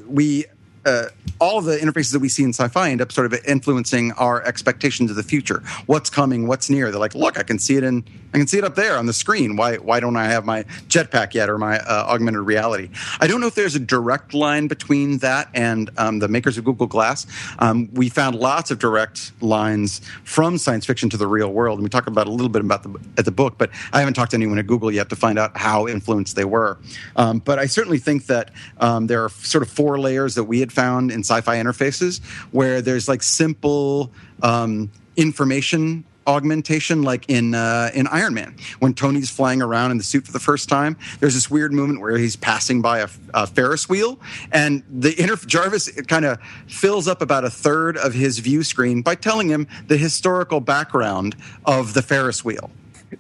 we uh, all the interfaces that we see in sci-fi end up sort of influencing our expectations of the future. What's coming? What's near? They're like, look, I can see it in, I can see it up there on the screen. Why, why don't I have my jetpack yet or my uh, augmented reality? I don't know if there's a direct line between that and um, the makers of Google Glass. Um, we found lots of direct lines from science fiction to the real world, and we talk about a little bit about the at the book. But I haven't talked to anyone at Google yet to find out how influenced they were. Um, but I certainly think that um, there are sort of four layers that we had found in sci-fi interfaces where there's like simple um, information augmentation like in uh, in Iron Man when Tony's flying around in the suit for the first time. There's this weird moment where he's passing by a, a Ferris wheel, and the inter- Jarvis kind of fills up about a third of his view screen by telling him the historical background of the Ferris wheel.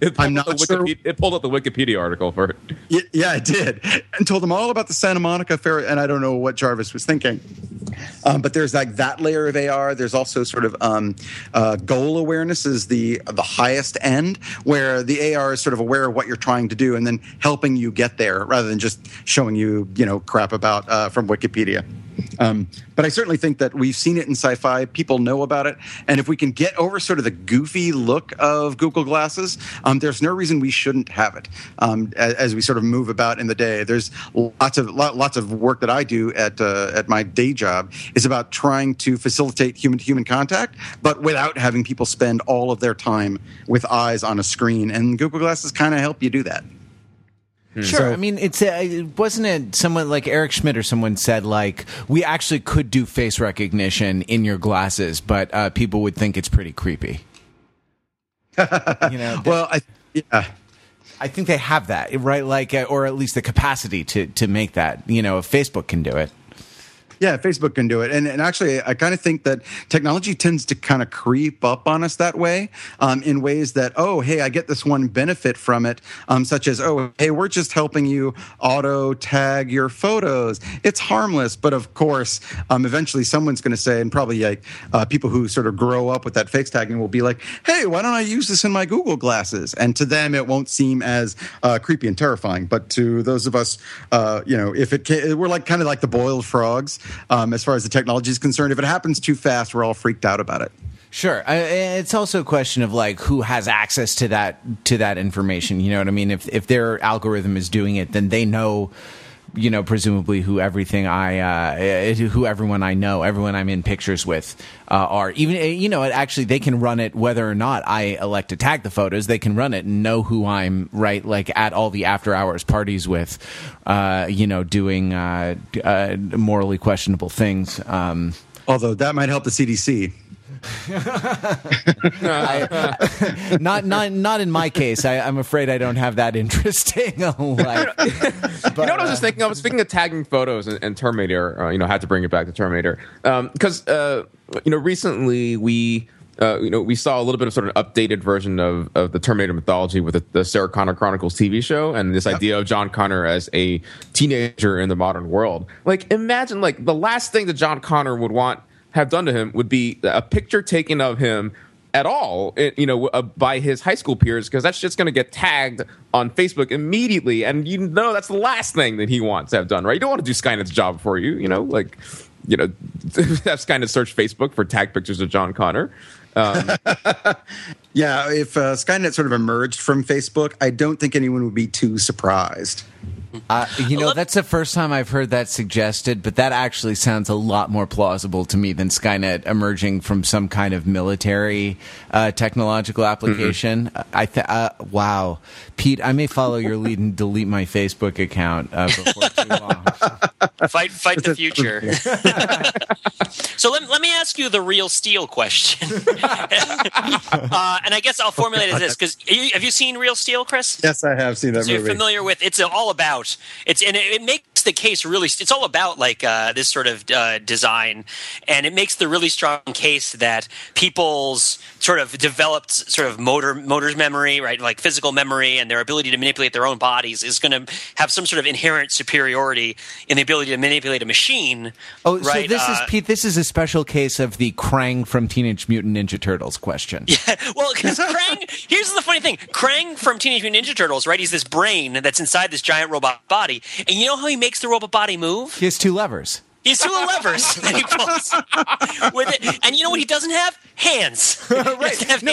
It I'm not sure- it pulled up the Wikipedia article for it. Yeah, it did, and told them all about the Santa Monica Fair. And I don't know what Jarvis was thinking, um, but there's like that layer of AR. There's also sort of um, uh, goal awareness is the the highest end, where the AR is sort of aware of what you're trying to do and then helping you get there, rather than just showing you you know crap about uh, from Wikipedia. Um, but I certainly think that we've seen it in sci-fi. People know about it, and if we can get over sort of the goofy look of Google Glasses, um, there's no reason we shouldn't have it. Um, as, as we sort of move about in the day, there's lots of lot, lots of work that I do at uh, at my day job is about trying to facilitate human-to-human contact, but without having people spend all of their time with eyes on a screen. And Google Glasses kind of help you do that. Sure. So- I mean, it's uh, wasn't it someone like Eric Schmidt or someone said like we actually could do face recognition in your glasses, but uh, people would think it's pretty creepy. you know, Well, I yeah. I think they have that right, like uh, or at least the capacity to to make that. You know, if Facebook can do it. Yeah, Facebook can do it. And, and actually, I kind of think that technology tends to kind of creep up on us that way um, in ways that, oh, hey, I get this one benefit from it, um, such as, oh, hey, we're just helping you auto tag your photos. It's harmless. But of course, um, eventually someone's going to say, and probably like uh, people who sort of grow up with that face tagging will be like, hey, why don't I use this in my Google glasses? And to them, it won't seem as uh, creepy and terrifying. But to those of us, uh, you know, if it can, we're like kind of like the boiled frogs um, as far as the technology is concerned. If it happens too fast, we're all freaked out about it. Sure, it's also a question of like who has access to that to that information. You know what I mean? If if their algorithm is doing it, then they know. You know, presumably, who everything I, uh, who everyone I know, everyone I'm in pictures with, uh, are. Even you know, actually they can run it whether or not I elect to tag the photos. They can run it and know who I'm right, like at all the after hours parties with, uh, you know, doing uh, uh, morally questionable things. Um, Although that might help the CDC. I, not not not in my case. I, I'm afraid I don't have that interesting life. you know what I was just thinking I was thinking of tagging photos and, and Terminator, uh, you know, I had to bring it back to Terminator because uh, you know recently we. Uh, you know, we saw a little bit of sort of an updated version of, of the Terminator mythology with the, the Sarah Connor Chronicles TV show and this idea of John Connor as a teenager in the modern world. Like, imagine like the last thing that John Connor would want have done to him would be a picture taken of him at all, you know, uh, by his high school peers, because that's just going to get tagged on Facebook immediately, and you know that's the last thing that he wants to have done, right? You don't want to do Skynet's job for you, you know, like, you know, have Skynet search Facebook for tag pictures of John Connor. Um, Yeah, if uh, Skynet sort of emerged from Facebook, I don't think anyone would be too surprised. Uh, you know, that's the first time I've heard that suggested, but that actually sounds a lot more plausible to me than Skynet emerging from some kind of military uh, technological application. I th- uh, wow, Pete, I may follow your lead and delete my Facebook account uh, before too long. fight fight the future. so let, let me ask you the real steel question. uh, and I guess I'll formulate it as this because have you seen Real Steel, Chris? Yes, I have seen that So you're familiar with it's all about it's and it, it makes the case really. It's all about like uh, this sort of uh, design, and it makes the really strong case that people's sort of developed sort of motor motors memory, right, like physical memory, and their ability to manipulate their own bodies is going to have some sort of inherent superiority in the ability to manipulate a machine. Oh, right? so this is Uh, Pete. This is a special case of the Krang from Teenage Mutant Ninja Turtles question. Yeah, well, because Krang, here's the funny thing: Krang from Teenage Mutant Ninja Turtles, right? He's this brain that's inside this giant robot body, and you know how he makes the robot body move? He has two levers. He's two levers that he pulls with it, and you know what he doesn't have? Hands. He No,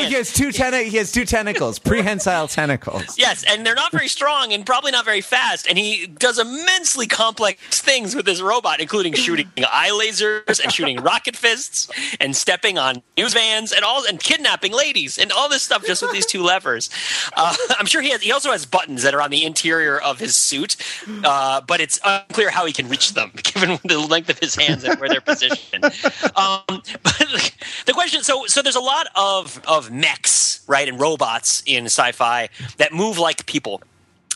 hands. he has two ten- He has two tentacles, prehensile tentacles. Yes, and they're not very strong and probably not very fast. And he does immensely complex things with his robot, including shooting eye lasers and shooting rocket fists and stepping on news vans and all and kidnapping ladies and all this stuff just with these two levers. Uh, I'm sure he has. He also has buttons that are on the interior of his suit, uh, but it's unclear how he can reach them given the length of his hands and where they're positioned. Um, but the question, so so there's a lot of of mechs, right, and robots in sci-fi that move like people.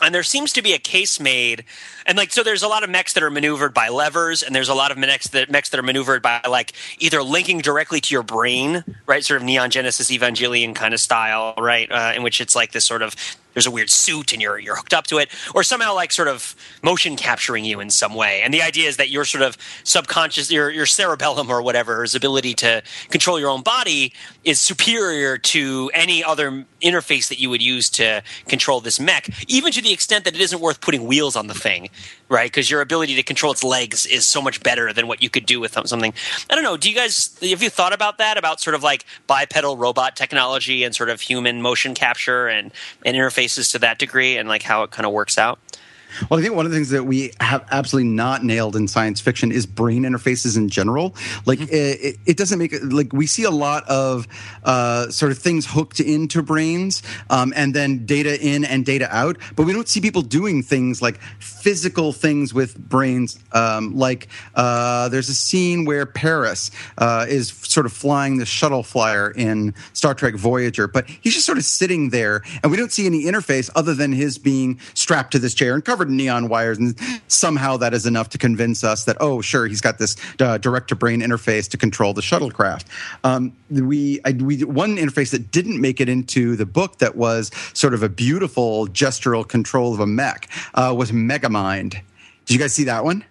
And there seems to be a case made, and like so, there's a lot of mechs that are maneuvered by levers, and there's a lot of mechs that mechs that are maneuvered by like either linking directly to your brain, right, sort of Neon Genesis Evangelion kind of style, right, uh, in which it's like this sort of there's a weird suit and you're you're hooked up to it, or somehow like sort of motion capturing you in some way. And the idea is that your sort of subconscious, your your cerebellum or whatever, his ability to control your own body is superior to any other interface that you would use to control this mech, even to the extent that it isn't worth putting wheels on the thing, right? Because your ability to control its legs is so much better than what you could do with something. I don't know. Do you guys have you thought about that? About sort of like bipedal robot technology and sort of human motion capture and and interfaces to that degree, and like how it kind of works out. Well, I think one of the things that we have absolutely not nailed in science fiction is brain interfaces in general. Like, it, it doesn't make it like we see a lot of uh, sort of things hooked into brains um, and then data in and data out, but we don't see people doing things like physical things with brains. Um, like, uh, there's a scene where Paris uh, is sort of flying the shuttle flyer in Star Trek Voyager, but he's just sort of sitting there, and we don't see any interface other than his being strapped to this chair and covered in neon wires, and somehow that is enough to convince us that oh, sure, he's got this uh, direct-to-brain interface to control the shuttlecraft. Um, we I, we one interface that didn't make it into the book that was sort of a beautiful gestural control of a mech uh, was Megamind. Did you guys see that one?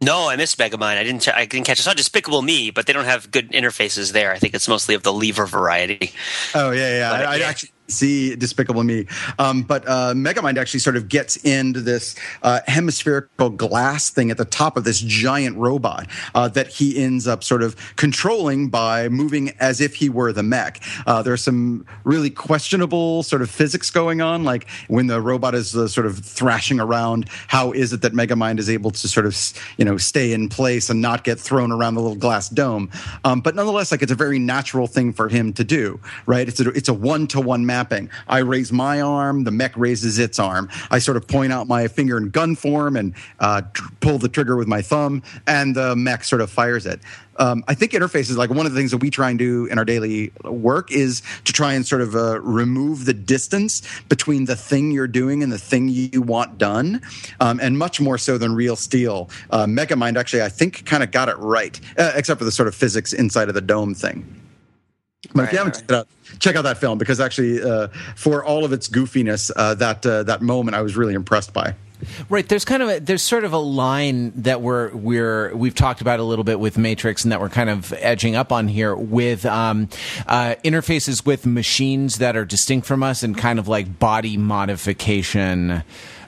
No, I missed Megamind. I didn't. I didn't catch. I saw Despicable Me, but they don't have good interfaces there. I think it's mostly of the lever variety. Oh yeah, yeah. But, I, I actually see Despicable Me, um, but uh, Megamind actually sort of gets into this uh, hemispherical glass thing at the top of this giant robot uh, that he ends up sort of controlling by moving as if he were the mech. Uh, there's some really questionable sort of physics going on, like when the robot is uh, sort of thrashing around. How is it that Megamind is able to sort of you know stay in place and not get thrown around the little glass dome? Um, but nonetheless, like it's a very natural thing for him to do, right? It's a it's a one to one mapping. I raise my arm, the mech raises its arm. I sort of point out my finger in gun form and uh, tr- pull the trigger with my thumb, and the mech sort of fires it. Um, I think interfaces, like one of the things that we try and do in our daily work, is to try and sort of uh, remove the distance between the thing you're doing and the thing you want done, um, and much more so than Real Steel. Uh, Megamind actually, I think, kind of got it right, uh, except for the sort of physics inside of the dome thing. But if you haven't right. checked it out, check out that film because actually, uh, for all of its goofiness, uh, that uh, that moment I was really impressed by. Right. There's kind of a, there's sort of a line that we're we're we've talked about a little bit with Matrix, and that we're kind of edging up on here with um, uh, interfaces with machines that are distinct from us, and kind of like body modification.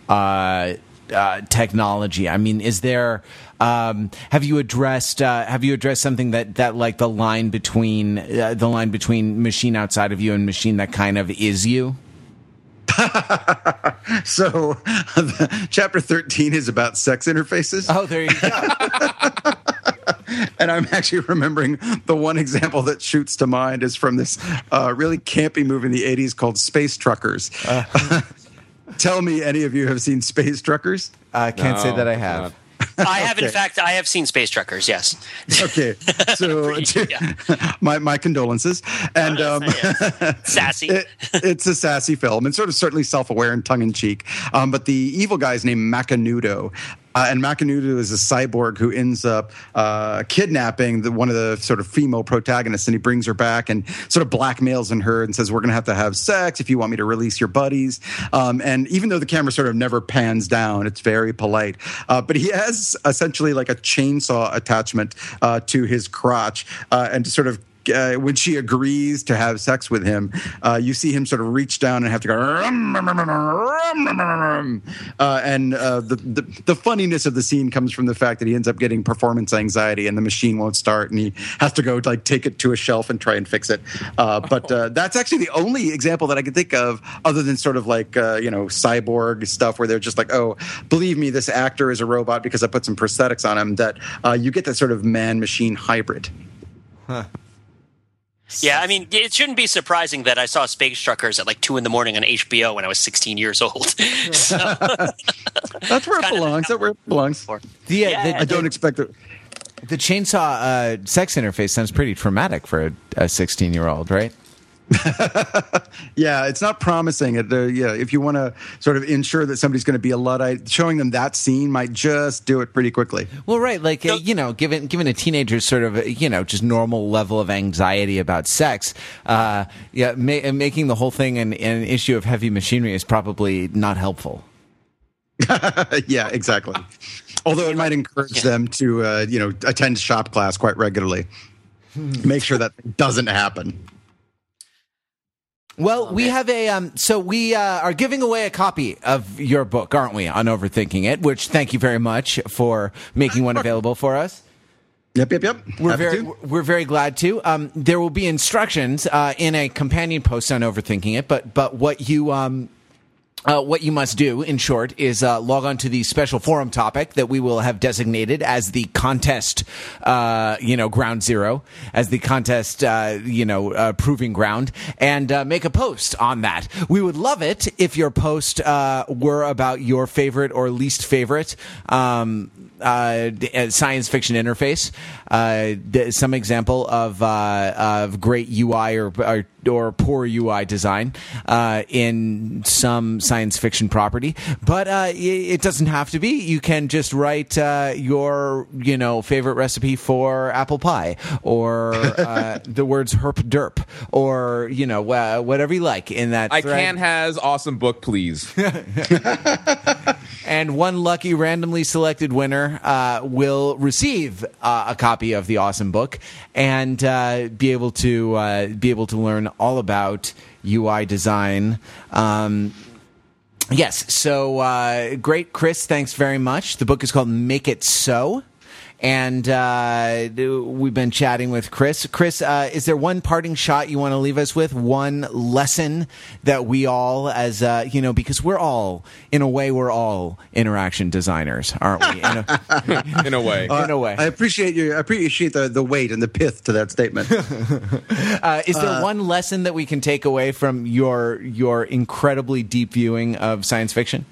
Uh, uh, technology. I mean, is there? Um, have you addressed? Uh, have you addressed something that that like the line between uh, the line between machine outside of you and machine that kind of is you? So, chapter thirteen is about sex interfaces. Oh, there you go. And I'm actually remembering the one example that shoots to mind is from this uh, really campy movie in the 80s called Space Truckers. Tell me any of you have seen Space Truckers? I can't say that I have. not. I have, in fact, I have seen Space Truckers. Yes. Okay, so Yeah. my, my condolences. And um, Sassy. it, it's a sassy film and sort of certainly self-aware and tongue-in-cheek. Um, but the evil guy is named Macanudo. Uh, and Macanudo is a cyborg who ends up uh, kidnapping the, one of the sort of female protagonists, and he brings her back and sort of blackmails in her and says, "We're going to have to have sex if you want me to release your buddies." Um, and even though the camera sort of never pans down, it's very polite. Uh, but he has essentially like a chainsaw attachment uh, to his crotch, uh, and to sort of uh, when she agrees to have sex with him, uh, you see him sort of reach down and have to go, uh, and uh, the, the, the funniness of the scene comes from the fact that he ends up getting performance anxiety and the machine won't start, and he has to go like take it to a shelf and try and fix it. Uh, but uh, that's actually the only example that I can think of, other than sort of like you know cyborg stuff where they're just like, oh, believe me, this actor is a robot because I put some prosthetics on him. That you get that sort of man machine hybrid. Huh. Yeah, I mean, it shouldn't be surprising that I saw Space Truckers at like two in the morning on HBO when I was 16 years old. so, That's where it belongs. That's where it belongs. The, Yeah, the, I don't expect it. the chainsaw uh, sex interface sounds pretty traumatic for a 16 year old, right? Yeah, it's not promising. It, uh, yeah, if you want to sort of ensure that somebody's going to be a luddite, showing them that scene might just do it pretty quickly. Well, right, like uh, you know, given given a teenager's sort of uh, you know just normal level of anxiety about sex, uh, yeah, ma- making the whole thing an, an issue of heavy machinery is probably not helpful. yeah, exactly. Although it might encourage them to, uh, you know, attend shop class quite regularly. Make sure that doesn't happen. Well, we have a um, so we uh, are giving away a copy of your book, aren't we? On overthinking it, which thank you very much for making one available for us. Yep, yep, yep. We're Happy very to. we're very glad to. Um, there will be instructions uh, in a companion post on overthinking it, but but what you um, uh, what you must do, in short, is uh, log on to the special forum topic that we will have designated as the contest, uh, you know, ground zero, as the contest, uh, you know, uh, proving ground, and uh, make a post on that. We would love it if your post uh, were about your favorite or least favorite. Um, science fiction interface, uh, some example of uh, of great UI or, or or poor UI design uh, in some science fiction property, but uh, it, doesn't have to be. You can just write uh, your you know favorite recipe for apple pie, or uh, the words herp derp, or you know uh, whatever you like in that. I thread. can has awesome book, please. and one lucky randomly selected winner uh, will receive uh, a copy of the awesome book and uh, be able to uh, be able to learn all about UI design. Um, yes, so uh, great, Chris. Thanks very much. The book is called "Make It So." And uh, we've been chatting with Chris. Chris, uh, is there one parting shot you want to leave us with? One lesson that we all, as uh, you know, because we're all, in a way, we're all interaction designers, aren't we? In a, in a way. in a way. I appreciate you. I appreciate the, the weight and the pith to that statement. Uh, is there one lesson that we can take away from your your incredibly deep viewing of science fiction?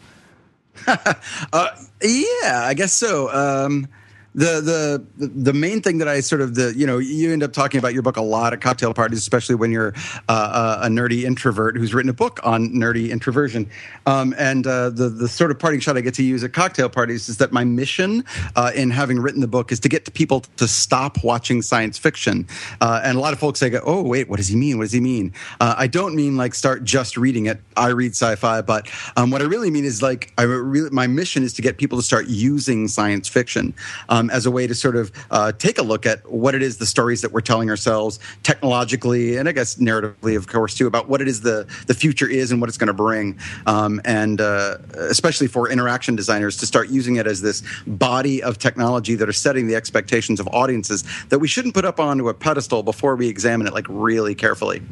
yeah, I guess so. Um, the the the main thing that I sort of the you know you end up talking about your book a lot at cocktail parties, especially when you're uh, a nerdy introvert who's written a book on nerdy introversion. Um, and uh, the the sort of parting shot I get to use at cocktail parties is that my mission uh, in having written the book is to get people to stop watching science fiction. Uh, and a lot of folks say, "Oh wait, what does he mean? What does he mean?" Uh, I don't mean like start just reading it. I read sci-fi, but um, what I really mean is like I really my mission is to get people to start using science fiction. Um, as a way to sort of uh, take a look at what it is the stories that we're telling ourselves technologically and I guess narratively, of course, too, about what it is the, the future is and what it's going to bring. Um, and uh, especially for interaction designers to start using it as this body of technology that are setting the expectations of audiences that we shouldn't put up onto a pedestal before we examine it like really carefully.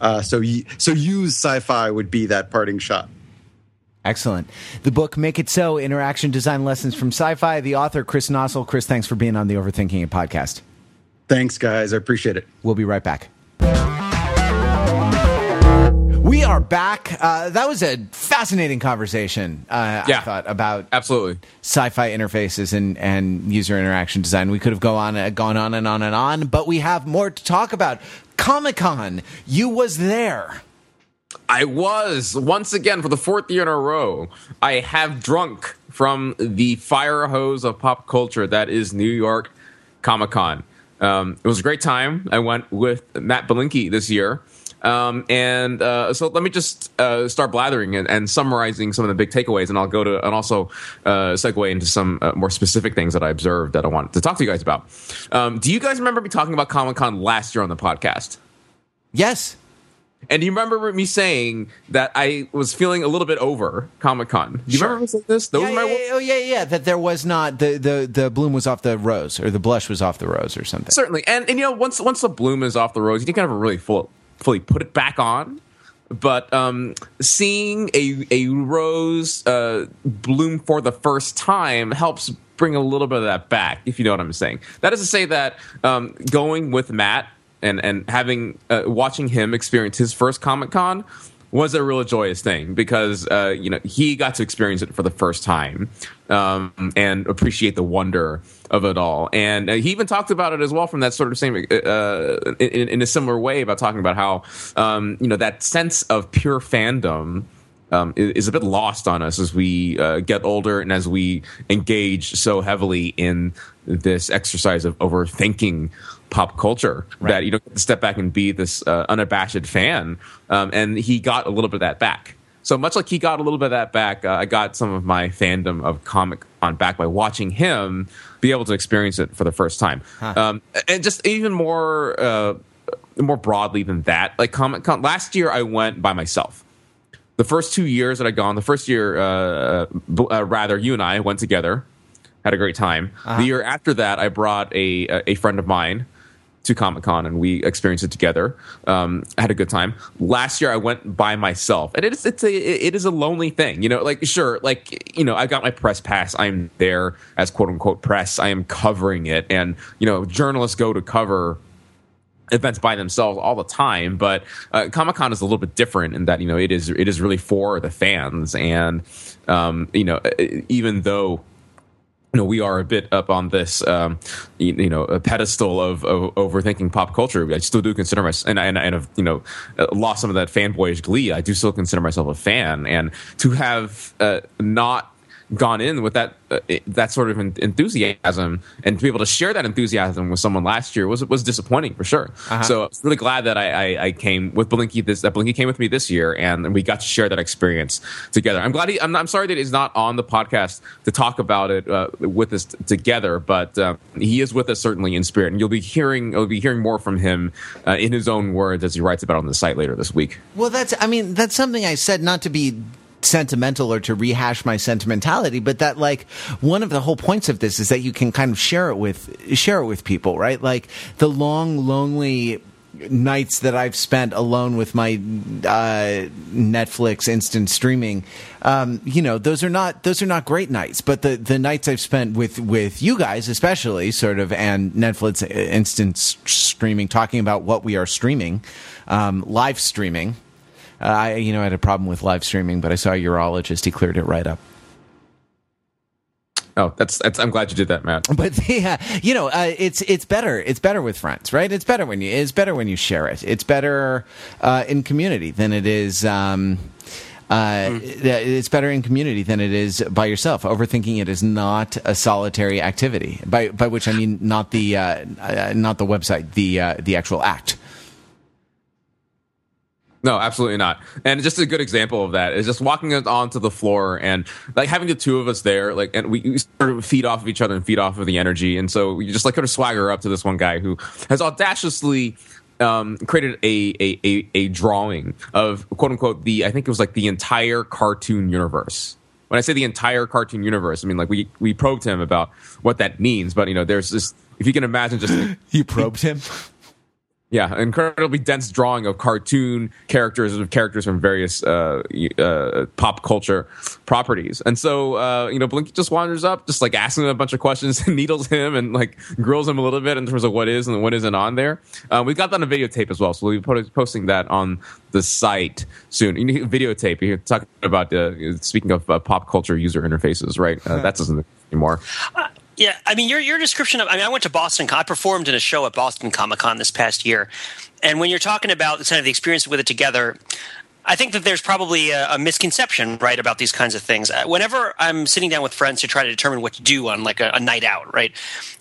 Uh, so, so use sci-fi would be that parting shot. Excellent. The book Make It So Interaction Design Lessons from Sci Fi. The author, Chris Noessel. Chris, thanks for being on the Overthinking It podcast. Thanks, guys. I appreciate it. We'll be right back. We are back. Uh, that was a fascinating conversation, uh, I Yeah. thought, about Absolutely. sci-fi interfaces and, and user interaction design. We could have go on, uh, gone on and on and on, but we have more to talk about. Comic Con, you was there. I was once again for the fourth year in a row. I have drunk from the fire hose of pop culture that is New York Comic Con. Um, it was a great time. I went with Matt Belinkie this year. Um, and uh, so let me just uh, start blathering and, and, summarizing some of the big takeaways, and I'll go to and also uh, segue into some uh, more specific things that I observed that I wanted to talk to you guys about. Um, do you guys remember me talking about Comic Con last year on the podcast? Yes. And do you remember me saying that I was feeling a little bit over Comic Con? Do you sure. remember me saying this? Those yeah, my yeah, oh yeah, yeah. That there was not the, the the bloom was off the rose or the blush was off the rose or something. Certainly, and and you know once once the bloom is off the rose, you can a really full fully put it back on. But um, seeing a a rose uh, bloom for the first time helps bring a little bit of that back, if you know what I'm saying. That is to say that um, going with Matt and and having uh, watching him experience his first Comic Con was a real joyous thing because uh, you know he got to experience it for the first time um, and appreciate the wonder of it all. And uh, he even talked about it as well from that sort of same uh, in, in, a similar way about talking about how um, you know that sense of pure fandom. Um, is, a bit lost on us as we uh, get older and as we engage so heavily in this exercise of overthinking pop culture right. that you don't step back and be this uh, unabashed fan. Um, and he got a little bit of that back. So much like he got a little bit of that back, uh, I got some of my fandom of Comic Con back by watching him be able to experience it for the first time. Huh. Um, and just even more uh, more broadly than that, like Comic Con. Last year, I went by myself. The first two years that I'd gone, the first year, uh, uh, rather, you and I went together, had a great time. Uh-huh. The year after that, I brought a a friend of mine to Comic Con and we experienced it together. Um, I had a good time. Last year I went by myself, and it's it's a it is a lonely thing. You know, like sure, like you know, I got my press pass. I'm there as quote unquote press. I am covering it, and you know, journalists go to cover events by themselves all the time but uh, comic-con is a little bit different in that you know it is it is really for the fans and um, you know even though you know, we are a bit up on this, um, you, you, know, a pedestal of, of, overthinking pop culture. I still do consider myself, and, and, and have, you know, lost some of that fanboyish glee. I do still consider myself a fan. And to have uh, not gone in with that uh, that sort of enthusiasm and to be able to share that enthusiasm with someone last year was was disappointing for sure. Uh-huh. So I was really glad that I, I, I, came with Blinky this that Blinky came with me this year and we got to share that experience together. I'm glad he, I'm, I'm sorry that he's not on the podcast to talk about it uh, with us t- together, but uh, he is with us certainly in spirit, and you'll be hearing you'll be hearing more from him uh, in his own words as he writes about on the site later this week. Well, that's I mean that's something I said not to be sentimental or to rehash my sentimentality, but that like one of the whole points of this is that you can kind of share it with share it with people, right? Like the long lonely nights that I've spent alone with my uh, Netflix instant streaming, um, you know, those are not those are not great nights. But the the nights I've spent with with you guys, especially, sort of, and Netflix instant streaming, talking about what we are streaming, um, live streaming uh, I, you know, I had a problem with live streaming, but I saw a urologist. He cleared it right up. Oh, that's, that's I'm glad you did that, Matt. But yeah, you know, uh, it's it's better. It's better with friends, right? It's better when you it's better when you share it. It's better uh, in community than it is. Um, uh, mm. It's better in community than it is by yourself. Overthinking it is not a solitary activity. By by which I mean not the uh, uh, not the website, the uh, the actual act. No, absolutely not. And just a good example of that is just walking onto the floor and like having the two of us there, like, and we, we sort of feed off of each other and feed off of the energy. And so we just like kind of swagger up to this one guy who has audaciously um, created a, a, a, a drawing of quote unquote the, I think it was like the entire cartoon universe when I say the entire cartoon universe, I mean like we we probed him about what that means. But you know, there's this. If you can imagine, just you probed him. Yeah, incredibly dense drawing of cartoon characters of characters from various uh, uh, pop culture properties, and so uh, you know, Belinkie just wanders up, just like asking him a bunch of questions, and needles him, and like grills him a little bit in terms of what is and what isn't on there. Uh, we've got that on a videotape as well, so we'll be posting that on the site soon. You need videotape. You're talking about uh, speaking of uh, pop culture user interfaces, right? that doesn't anymore. Yeah, I mean your your description of I mean I went to Boston. I performed in a show at Boston Comic Con this past year, and when you're talking about kind of the experience with it together, I think that there's probably a, a, misconception, right, about these kinds of things. Uh, whenever I'm sitting down with friends to try to determine what to do on like a, a night out, right,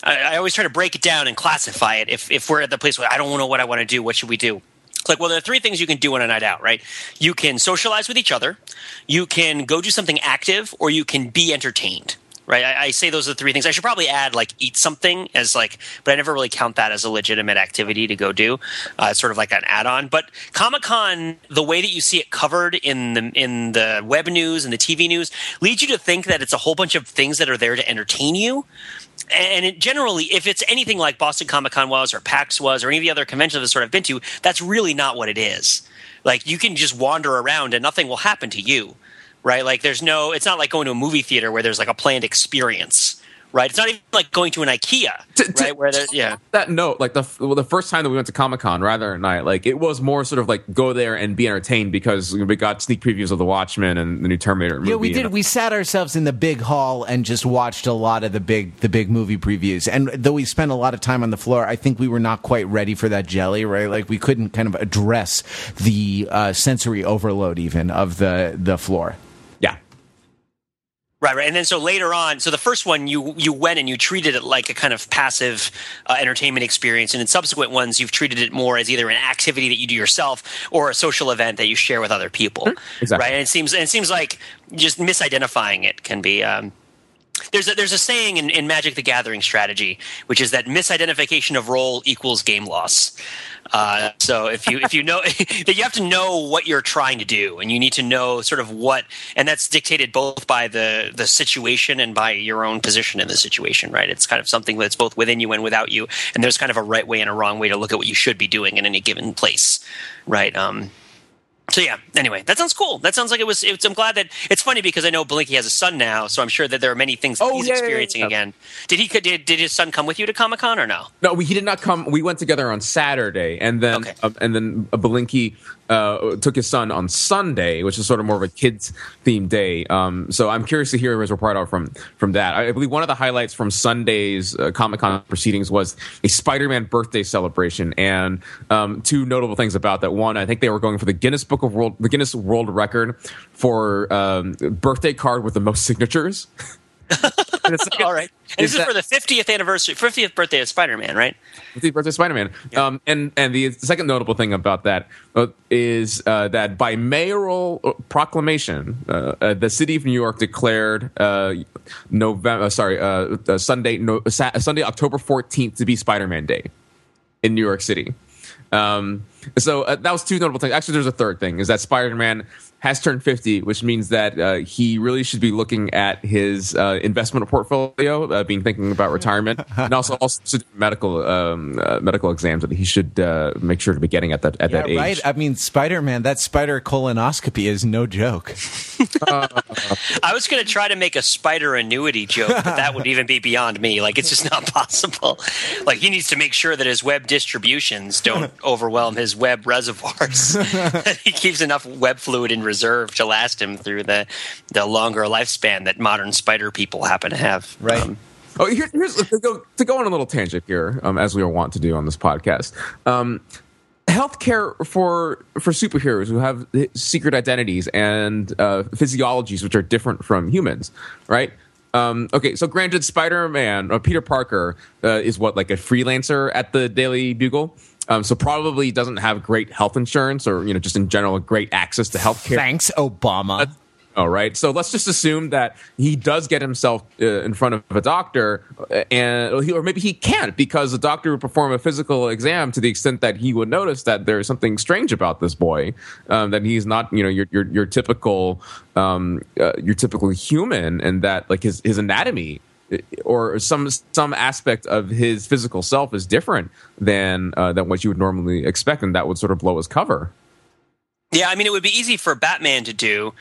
I, I, always try to break it down and classify it. If if we're at the place where I don't know what I want to do, what should we do? It's like, well, there are three things you can do on a night out, right? You can socialize with each other, you can go do something active, or you can be entertained right? I, I, say those are the three things. I should probably add like eat something as like, but I never really count that as a legitimate activity to go do. Uh, it's sort of like an add-on. But Comic Con, the way that you see it covered in the in the web news and the TV news, leads you to think that it's a whole bunch of things that are there to entertain you. And it, generally, if it's anything like Boston Comic Con was or PAX was or any of the other conventions I've sort of been to, that's really not what it is. Like you can just wander around and nothing will happen to you right? Like there's no, it's not like going to a movie theater where there's like a planned experience, right? It's not even like going to an IKEA, to, right? where there's yeah. That note, like the well, the first time that we went to Comic Con, rather than night, like it was more sort of like go there and be entertained because we got sneak previews of the Watchmen and the new Terminator movie. Yeah, we did. we sat ourselves in the big hall and just watched a lot of the big the big movie previews. And though we spent a lot of time on the floor, I think we were not quite ready for that jelly, right? Like we couldn't kind of address the uh, sensory overload even of the the floor. Right, right, and then so later on, so the first one you you went and you treated it like a kind of passive uh, entertainment experience, and in subsequent ones you've treated it more as either an activity that you do yourself or a social event that you share with other people. Mm-hmm. Exactly. Right, and it seems and it seems like just misidentifying it can be. Um, there's a, there's a saying in, in Magic the Gathering strategy, which is that misidentification of role equals game loss. Uh, so if you if you know that you have to know what you're trying to do, and you need to know sort of what, and that's dictated both by the the situation and by your own position in the situation, right? It's kind of something that's both within you and without you, and there's kind of a right way and a wrong way to look at what you should be doing in any given place, right? Um, so yeah anyway that sounds cool that sounds like it was it's, i'm glad that it's funny because i know blinky has a son now so i'm sure that there are many things oh, he's yeah, experiencing yeah, yeah. again did he did, did his son come with you to comic-con or no no he did not come we went together on saturday and then okay. uh, and then blinky uh, took his son on Sunday, which is sort of more of a kids themed day. Um, so I'm curious to hear his report out from from that. I believe one of the highlights from Sunday's uh, Comic Con proceedings was a Spider-Man birthday celebration, and um, two notable things about that. One, I think they were going for the Guinness Book of World, the Guinness World Record for um, birthday card with the most signatures. All right. And this is, for the 50th anniversary, 50th birthday of Spider-Man, right? 50th birthday of Spider-Man. Yeah. Um, and and the second notable thing about that is uh, uh, that by mayoral uh, proclamation, uh, uh, the city of New York declared uh, November, sorry, Sunday, no, Sunday, October 14th to be Spider-Man Day in New York City. Um, so that was two notable things. Actually, there's a third thing: is that Spider-Man has turned 50, which means that uh, he really should be looking at his uh, investment portfolio, uh, being thinking about retirement, and also also medical um, uh, medical exams that he should uh, make sure to be getting at that at yeah, that age. Right. I mean, Spider Man, that spider colonoscopy is no joke. I was going to try to make a spider annuity joke, but that would even be beyond me. Like, it's just not possible. Like, he needs to make sure that his web distributions don't overwhelm his web reservoirs. he keeps enough web fluid in reserve to last him through the the longer lifespan that modern spider people happen to have. Right. Um, oh, here, here's to go, to go on a little tangent here, um, as we are wont to do on this podcast. Um, healthcare for for superheroes who have secret identities and uh, physiologies which are different from humans, right? Um, okay, so granted, Spider Man, uh, Peter Parker, uh, is what like a freelancer at the Daily Bugle. Um, so probably doesn't have great health insurance or you know just in general great access to health care. Thanks, Obama. All right. So let's just assume that he does get himself uh, in front of a doctor, uh, and or maybe he can't because the doctor would perform a physical exam to the extent that he would notice that there's something strange about this boy, um, that he's not, you know, your your, your typical um, uh, your typical human, and that like his his anatomy or some some aspect of his physical self is different than uh, than what you would normally expect, and that would sort of blow his cover. Yeah, I mean, it would be easy for Batman to do,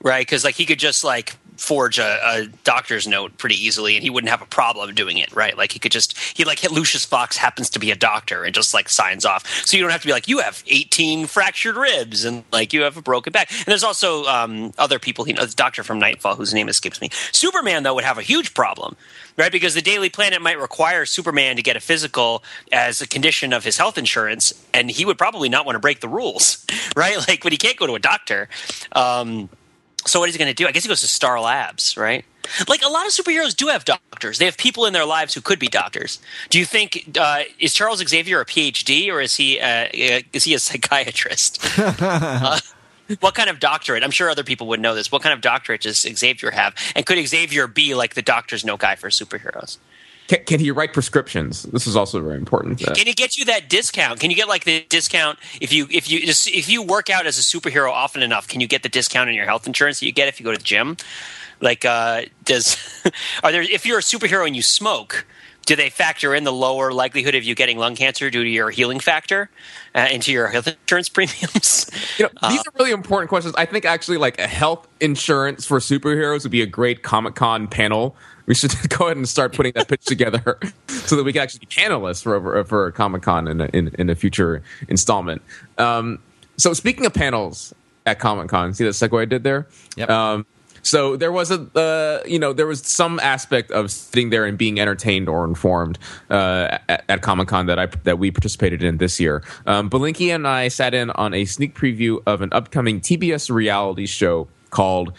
right? Because like he could just like forge a, a, doctor's note pretty easily and he wouldn't have a problem doing it right? Like he could just he like lucius fox happens to be a doctor and just like signs off. So you don't have to be like you have 18 fractured ribs and like you have a broken back. And there's also um, other people he knows doctor from Knightfall whose name escapes me. Superman though would have a huge problem right? Because the daily planet might require superman to get a physical as a condition of his health insurance and he would probably not want to break the rules right? Like but he can't go to a doctor. Um, so what is he going to do? I guess he goes to Star Labs, right? Like a lot of superheroes do have doctors. They have people in their lives who could be doctors. Do you think uh, is Charles Xavier a PhD or is he uh, is he a psychiatrist? uh, what kind of doctorate? I'm sure other people would know this. What kind of doctorate does Xavier have? And could Xavier be like the doctor's no guy for superheroes? Can, can, he write prescriptions? This is also very important. Can he get you that discount? Can you get like the discount if you if you just if you work out as a superhero often enough? Can you get the discount in your health insurance that you get if you go to the gym? Like, uh, does are there if you're a superhero and you smoke? Do they factor in the lower likelihood of you getting lung cancer due to your healing factor uh, into your health insurance premiums? You know, these uh, are really important questions. I think actually, like a health insurance for superheroes would be a great Comic Con panel we should go ahead and start putting that pitch together so that we can actually be panelists for for Comic Con in, in, in a future installment. Um, so speaking of panels at Comic Con, see the segue I did there. Yep. Um, so there was a uh, you know there was some aspect of sitting there and being entertained or informed uh, at, at Comic Con that I that we participated in this year. Um, Belinkie and I sat in on a sneak preview of an upcoming TBS reality show called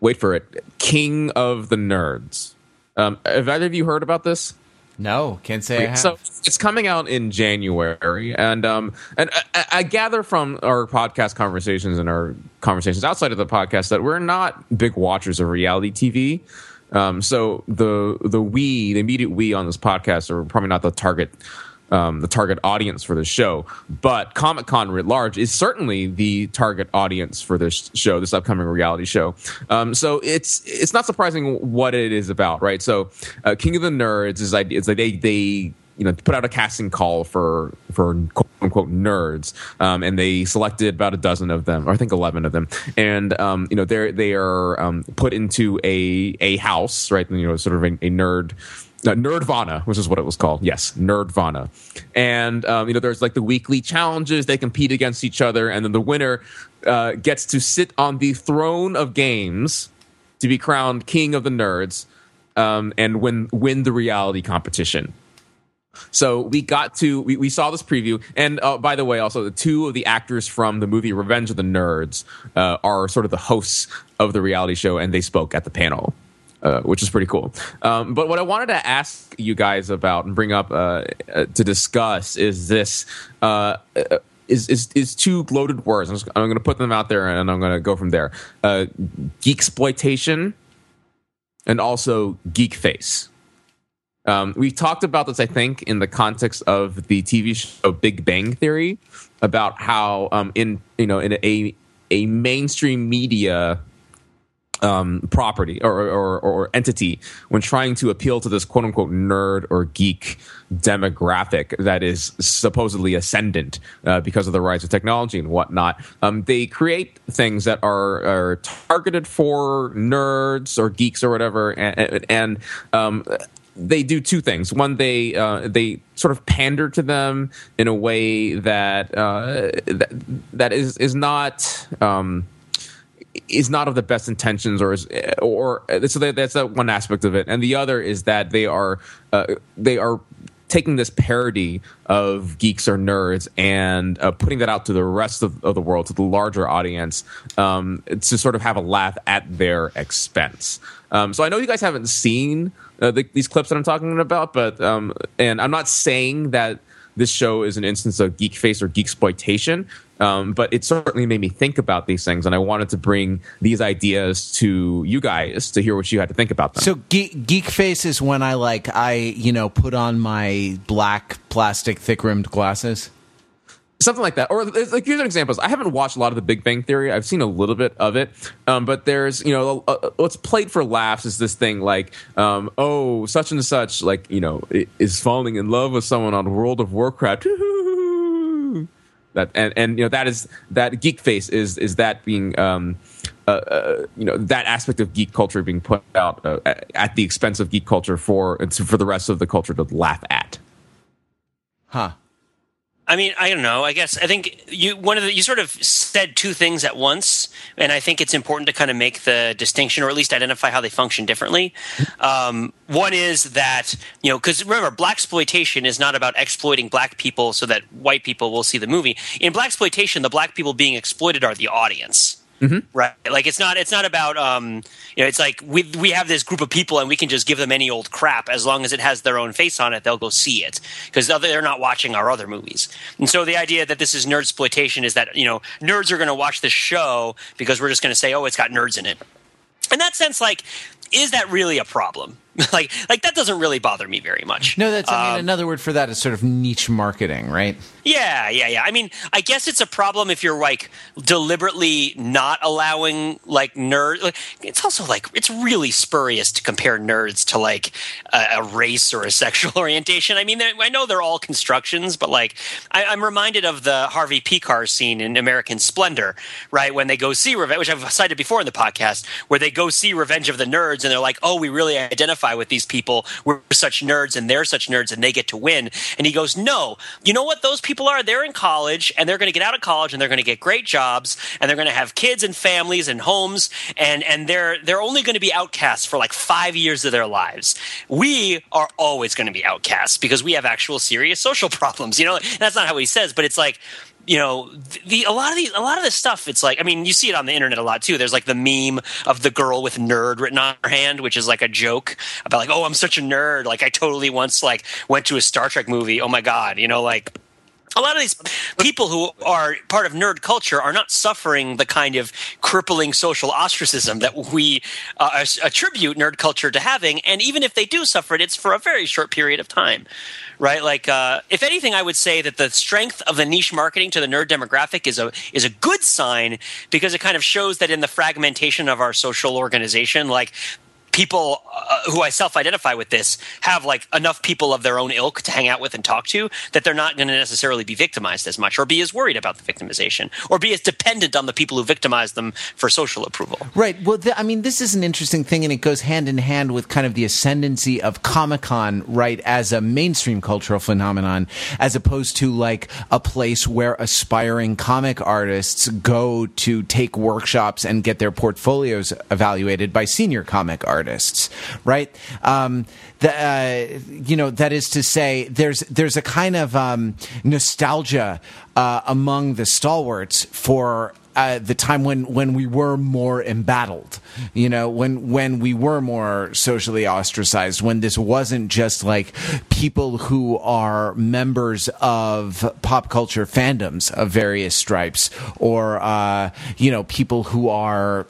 wait for it King of the Nerds. Um, have either of you heard about this? No, can't say I have. So it's coming out in January, and um, and I, I, gather from our podcast conversations and our conversations outside of the podcast that we're not big watchers of reality TV. Um, so the the we, the immediate we on this podcast are probably not the target um, the target audience for the show. But Comic Con writ large is certainly the target audience for this show, this upcoming reality show. Um, so it's it's not surprising what it is about, right? So uh, King of the Nerds is like they they you know put out a casting call for for quote unquote nerds um, and they selected about a dozen of them or i think 11 of them and um, you know they're they are um, put into a a house right you know sort of a, a nerd uh, Nerdvana, which is what it was called. Yes, Nerdvana. And um, you know, there's like the weekly challenges. They compete against each other, and then the winner uh, gets to sit on the throne of games to be crowned king of the nerds um, and win win the reality competition. So we got to we, we saw this preview, and uh, by the way, also the two of the actors from the movie Revenge of the Nerds uh, are sort of the hosts of the reality show, and they spoke at the panel. Uh, which is pretty cool. Um, but what I wanted to ask you guys about and bring up uh, uh, to discuss is this. Uh, is, is is two loaded words. I'm, I'm going to put them out there and I'm going to go from there. geek exploitation and also geek face. Um, we talked about this, I think, in the context of the TV show Big Bang Theory, about how um, in you know in a a mainstream media um, property or, or, or, entity when trying to appeal to this quote unquote nerd or geek demographic that is supposedly ascendant uh, because of the rise of technology and whatnot. Um, they create things that are, are, targeted for nerds or geeks or whatever, and, and um, they do two things. One, they uh, they sort of pander to them in a way that uh, that, that is is not. Um, is not of the best intentions or is or so that, that's that one aspect of it. And the other is that they are uh, they are taking this parody of geeks or nerds and uh, putting that out to the rest of, of, the world to the larger audience um, to sort of have a laugh at their expense. Um, so i know you guys haven't seen uh, the, these clips that i'm talking about but um, and i'm not saying that this show is an instance of geek face or geek exploitation um, but it certainly made me think about these things, and I wanted to bring these ideas to you guys to hear what you had to think about them. So, geek, geek face is when I like I you know put on my black plastic thick rimmed glasses something like that. Or like here's an example. I haven't watched a lot of the Big Bang Theory. I've seen a little bit of it, um, but there's you know uh, uh, what's played for laughs is this thing like um, oh such and such like you know is falling in love with someone on World of Warcraft. that and and you know that is that geek face is is that being um, uh, uh, you know that aspect of geek culture being put out uh, at the expense of geek culture for for the rest of the culture to laugh at. Huh. I mean, I don't know. I guess I think you one of the you sort of said two things at once, and I think it's important to kind of make the distinction, or at least identify how they function differently. Um, one is that you know, because remember, blaxploitation is not about exploiting black people so that white people will see the movie. In blaxploitation, the black people being exploited are the audience. Mm-hmm. Right, like it's not. It's not about. Um, you know, it's like we we have this group of people and we can just give them any old crap as long as it has their own face on it. They'll go see it because they're not watching our other movies. And so the idea that this is nerd exploitation is that you know nerds are going to watch this show because we're just going to say, oh, it's got nerds in it. In that sense, like, is that really a problem? like, like that doesn't really bother me very much. No, that's. I mean, Um, another word for that is sort of niche marketing, right? Yeah, yeah, yeah. I mean, I guess it's a problem if you're like deliberately not allowing like nerd. Like, it's also like it's really spurious to compare nerds to like a, a race or a sexual orientation. I mean, I know they're all constructions, but like I, I'm reminded of the Harvey Pekar scene in American Splendor, right? When they go see Revenge, which I've cited before in the podcast, where they go see Revenge of the Nerds, and they're like, "Oh, we really identify with these people. We're such nerds, and they're such nerds, and they get to win." And he goes, "No, you know what those people are? They're in college, and they're going to get out of college, and they're going to get great jobs, and they're going to have kids and families and homes, and and they're they're only going to be outcasts for like five years of their lives. We are always going to be outcasts because we have actual serious social problems. You know, that's not how he says, but it's like." you know the a lot of the a lot of this stuff it's like i mean you see it on the internet a lot too there's like the meme of the girl with nerd written on her hand which is like a joke about like oh i'm such a nerd like i totally once like went to a star trek movie oh my god you know like a lot of these people who are part of nerd culture are not suffering the kind of crippling social ostracism that we uh, attribute nerd culture to having. And even if they do suffer it, it's for a very short period of time, right? Like, uh, if anything, I would say that the strength of the niche marketing to the nerd demographic is a is a good sign because it kind of shows that in the fragmentation of our social organization, like people uh, who I self-identify with this have like enough people of their own ilk to hang out with and talk to that they're not going to necessarily be victimized as much or be as worried about the victimization or be as dependent on the people who victimize them for social approval. Right. Well, th- I mean, this is an interesting thing, and it goes hand in hand with kind of the ascendancy of Comic Con, right, as a mainstream cultural phenomenon, as opposed to like a place where aspiring comic artists go to take workshops and get their portfolios evaluated by senior comic artists, right? Um, the, uh, you know, that is to say, there's there's a kind of um, nostalgia uh, among the stalwarts for uh, the time when when we were more embattled you know when when we were more socially ostracized when this wasn't just like people who are members of pop culture fandoms of various stripes or uh, you know people who are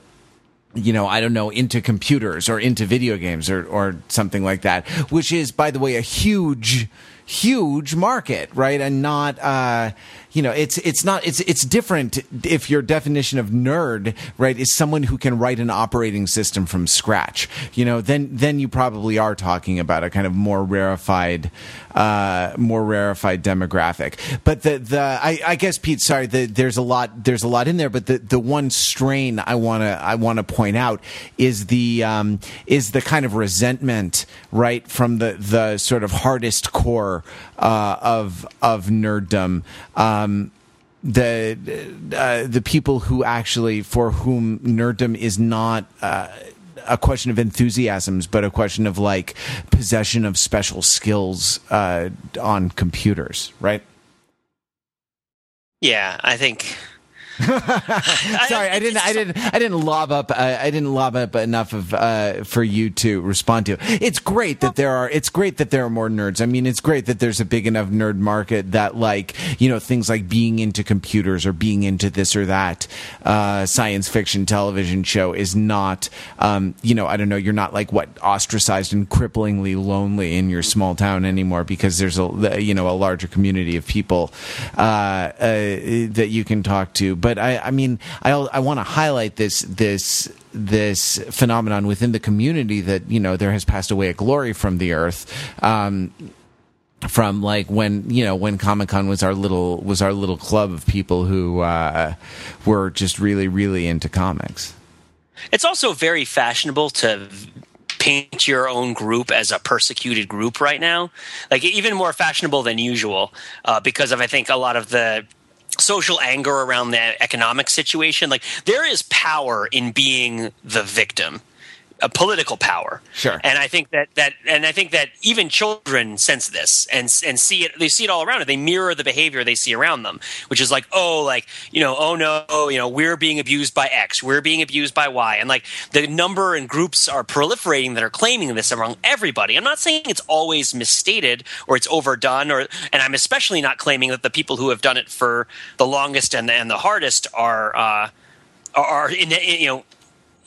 you know, I don't know, into computers or into video games or, or something like that, which is, by the way, a huge, huge market, right? And not, uh, you know, it's it's not it's it's different if your definition of nerd, right, is someone who can write an operating system from scratch. You know, then then you probably are talking about a kind of more rarefied, uh, more rarefied demographic. But the the I, I guess Pete, sorry, the, there's a lot there's a lot in there, but the the one strain I wanna I wanna point out is the um, is the kind of resentment, right, from the the sort of hardest core uh, of of nerddom. Um, the uh, the people who actually for whom nerddom is not uh, a question of enthusiasms, but a question of like possession of special skills uh, on computers, right? Yeah, I think. Sorry, I didn't, I didn't, I didn't lob up, uh, I didn't lob up enough of uh, for you to respond to. It's great that there are, it's great that there are more nerds. I mean, it's great that there's a big enough nerd market that, like, you know, things like being into computers or being into this or that uh, science fiction television show is not, um, you know, I don't know, you're not like what ostracized and cripplingly lonely in your small town anymore because there's a, you know, a larger community of people uh, uh, that you can talk to but I, I mean, I, I want to highlight this this this phenomenon within the community that you know there has passed away a glory from the earth. Um, from like when you know when Comic Con was our little was our little club of people who uh, were just really really into comics. It's also very fashionable to paint your own group as a persecuted group right now. Like even more fashionable than usual uh, because of I think a lot of the social anger around the economic situation. Like there is power in being the victim a political power. Sure. And I think that that and I think that even children sense this and and see it. They see it all around it. They mirror the behavior they see around them, which is like, oh, like you know, oh no, you know, we're being abused by X, we're being abused by Y, and like the number and groups are proliferating that are claiming this among everybody. I'm not saying it's always misstated or it's overdone, or and I'm especially not claiming that the people who have done it for the longest and and the hardest are. Uh, are in, you know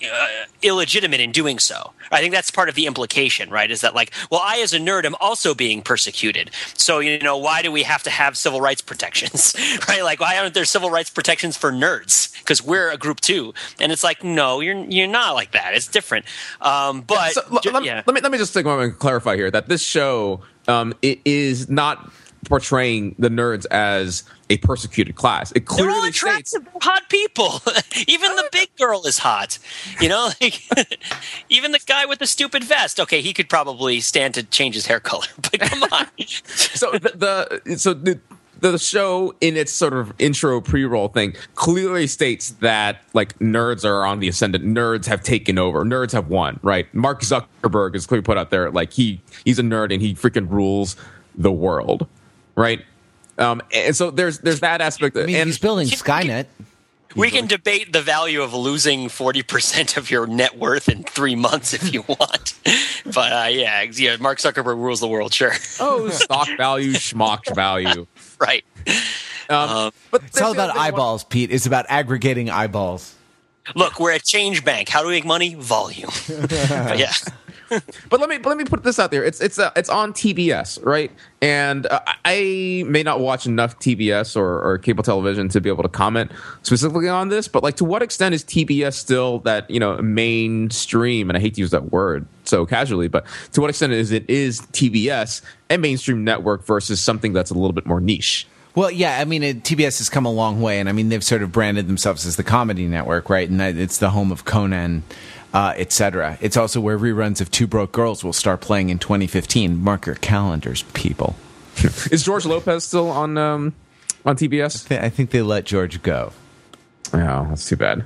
uh, illegitimate in doing so. I think that's part of the implication, right? Is that like, well, I as a nerd am also being persecuted. So you know, why do we have to have civil rights protections, right? Like, why aren't there civil rights protections for nerds? Because we're a group too. And it's like, no, you're you're not like that. It's different. Um, but so, let, yeah. let, me let me just take a moment and clarify here that this show um, it is not portraying the nerds as a persecuted class. It clearly They're all attractive, states hot people. even the big girl is hot. You know, like even the guy with the stupid vest. Okay, he could probably stand to change his hair color, but come on. so the, the so the the show in its sort of intro pre-roll thing clearly states that like nerds are on the ascendant nerds have taken over nerds have won right mark zuckerberg is clearly put out there like he he's a nerd and he freaking rules the world right? Um, and so there's there's that aspect. I mean, and he's building Skynet. We can debate the value of losing forty percent of your net worth in three months if you want, but uh, yeah, yeah, Mark Zuckerberg rules the world. Sure. Oh, stock value, schmock value. Right. Um, um, but it's all about eyeballs, one. Pete. It's about aggregating eyeballs. Look, we're a change bank. How do we make money? Volume. yeah. but let me let me put this out there. It's it's uh, it's on TBS, right? And uh, I may not watch enough TBS or, or cable television to be able to comment specifically on this. But like, to what extent is TBS still that you know mainstream? And I hate to use that word so casually, but to what extent is it is TBS a mainstream network versus something that's a little bit more niche? Well, yeah, I mean, it, TBS has come a long way, and I mean, they've sort of branded themselves as the comedy network, right? And it's the home of Conan uh, etc. It's also where reruns of Two Broke Girls will start playing in 2015. Mark your calendars, people. Is George Lopez still on um, on TBS? I, th- I, think they let George go. Oh, that's too bad.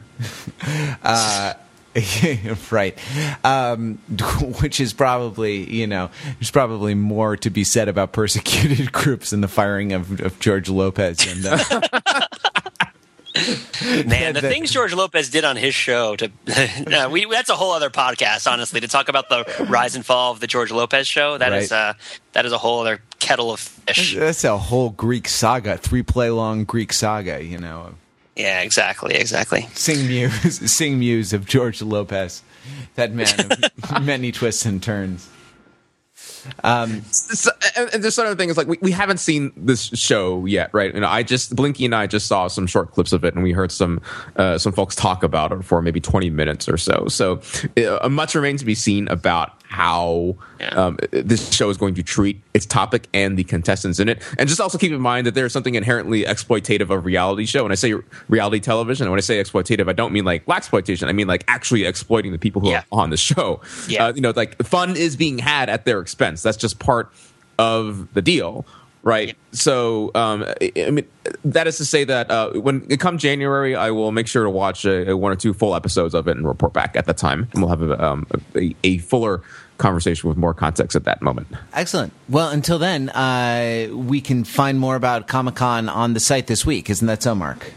uh, right. Um, which is probably, you know, there's probably more to be said about persecuted groups than the firing of, of George Lopez. And, uh, Man, the things George Lopez did on his show to uh, we that's a whole other podcast, honestly, to talk about the rise and fall of the George Lopez show. That right. is uh, that is a whole other kettle of fish. That's a whole Greek saga, three play long Greek saga, you know. Yeah, exactly, exactly. Sing muse, sing muse of George Lopez, that man of many twists and turns. Um, so, and sort of thing is like we, we haven't seen this show yet, right? You know, I just Belinkie and I just saw some short clips of it, and we heard some uh, some folks talk about it for maybe 20 minutes or so. So uh, much remains to be seen about how yeah. um, this show is going to treat its topic and the contestants in it. And just also keep in mind that there's something inherently exploitative of reality show. When I say reality television, and when I say exploitative, I don't mean like blaxploitation. I mean like actually exploiting the people who yeah. are on the show. Yeah. Uh, you know, like fun is being had at their expense. That's just part of the deal right? Yeah. So, um, I mean, that is to say that uh, when it comes January, I will make sure to watch a, a one or two full episodes of it and report back at that time, and we'll have a, um, a, a fuller conversation with more context at that moment. Excellent. Well, until then, uh, we can find more about Comic Con on the site this week. Isn't that so, Mark?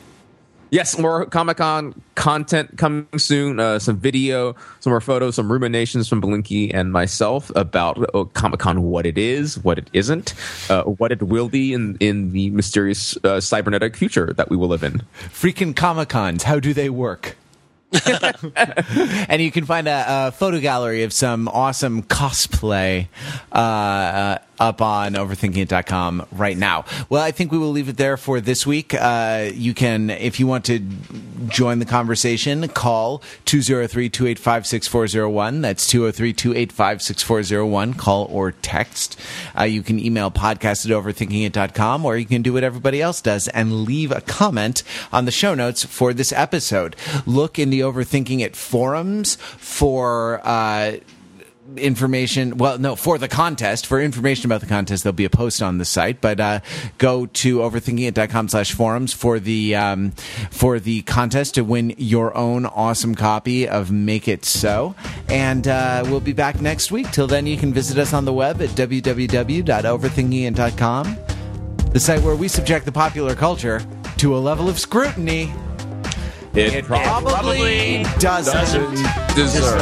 Yes, more Comic Con content coming soon. Uh, some video, some more photos, some ruminations from Belinkie and myself about uh, Comic Con, what it is, what it isn't, uh, what it will be in in the mysterious uh, cybernetic future that we will live in. Freaking Comic Cons, how do they work? and you can find a, a, photo gallery of some awesome cosplay uh, uh, up on overthinking.com right now. Well, I think we will leave it there for this week. Uh, you can, if you want to join the conversation, call 203 285 6401. That's 203 285 6401. Call or text. Uh, you can email podcast at overthinkingit.com or you can do what everybody else does and leave a comment on the show notes for this episode. Look in the Overthinking It forums for. Uh, information well no for the contest for information about the contest. There'll be a post on the site but uh, go to overthinkingit.com slash forums for the um, for the contest to win your own awesome copy of make it so. And uh, we'll be back next week. Till then you can visit us on the web at www.overthinkingit.com the site where we subject the popular culture to a level of scrutiny It, it probably probably doesn't doesn't deserve.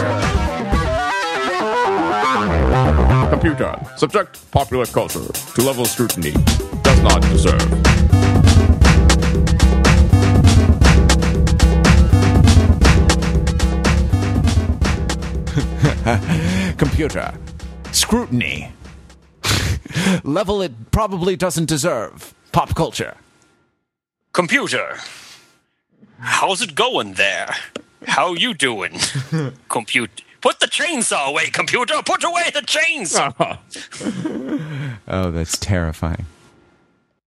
Computer, subject popular culture to level of scrutiny does not deserve. computer scrutiny level it probably doesn't deserve pop culture Computer, how's it going there? How you doing? Compute. Put the chainsaw away, computer. Put away the chainsaw. oh that's terrifying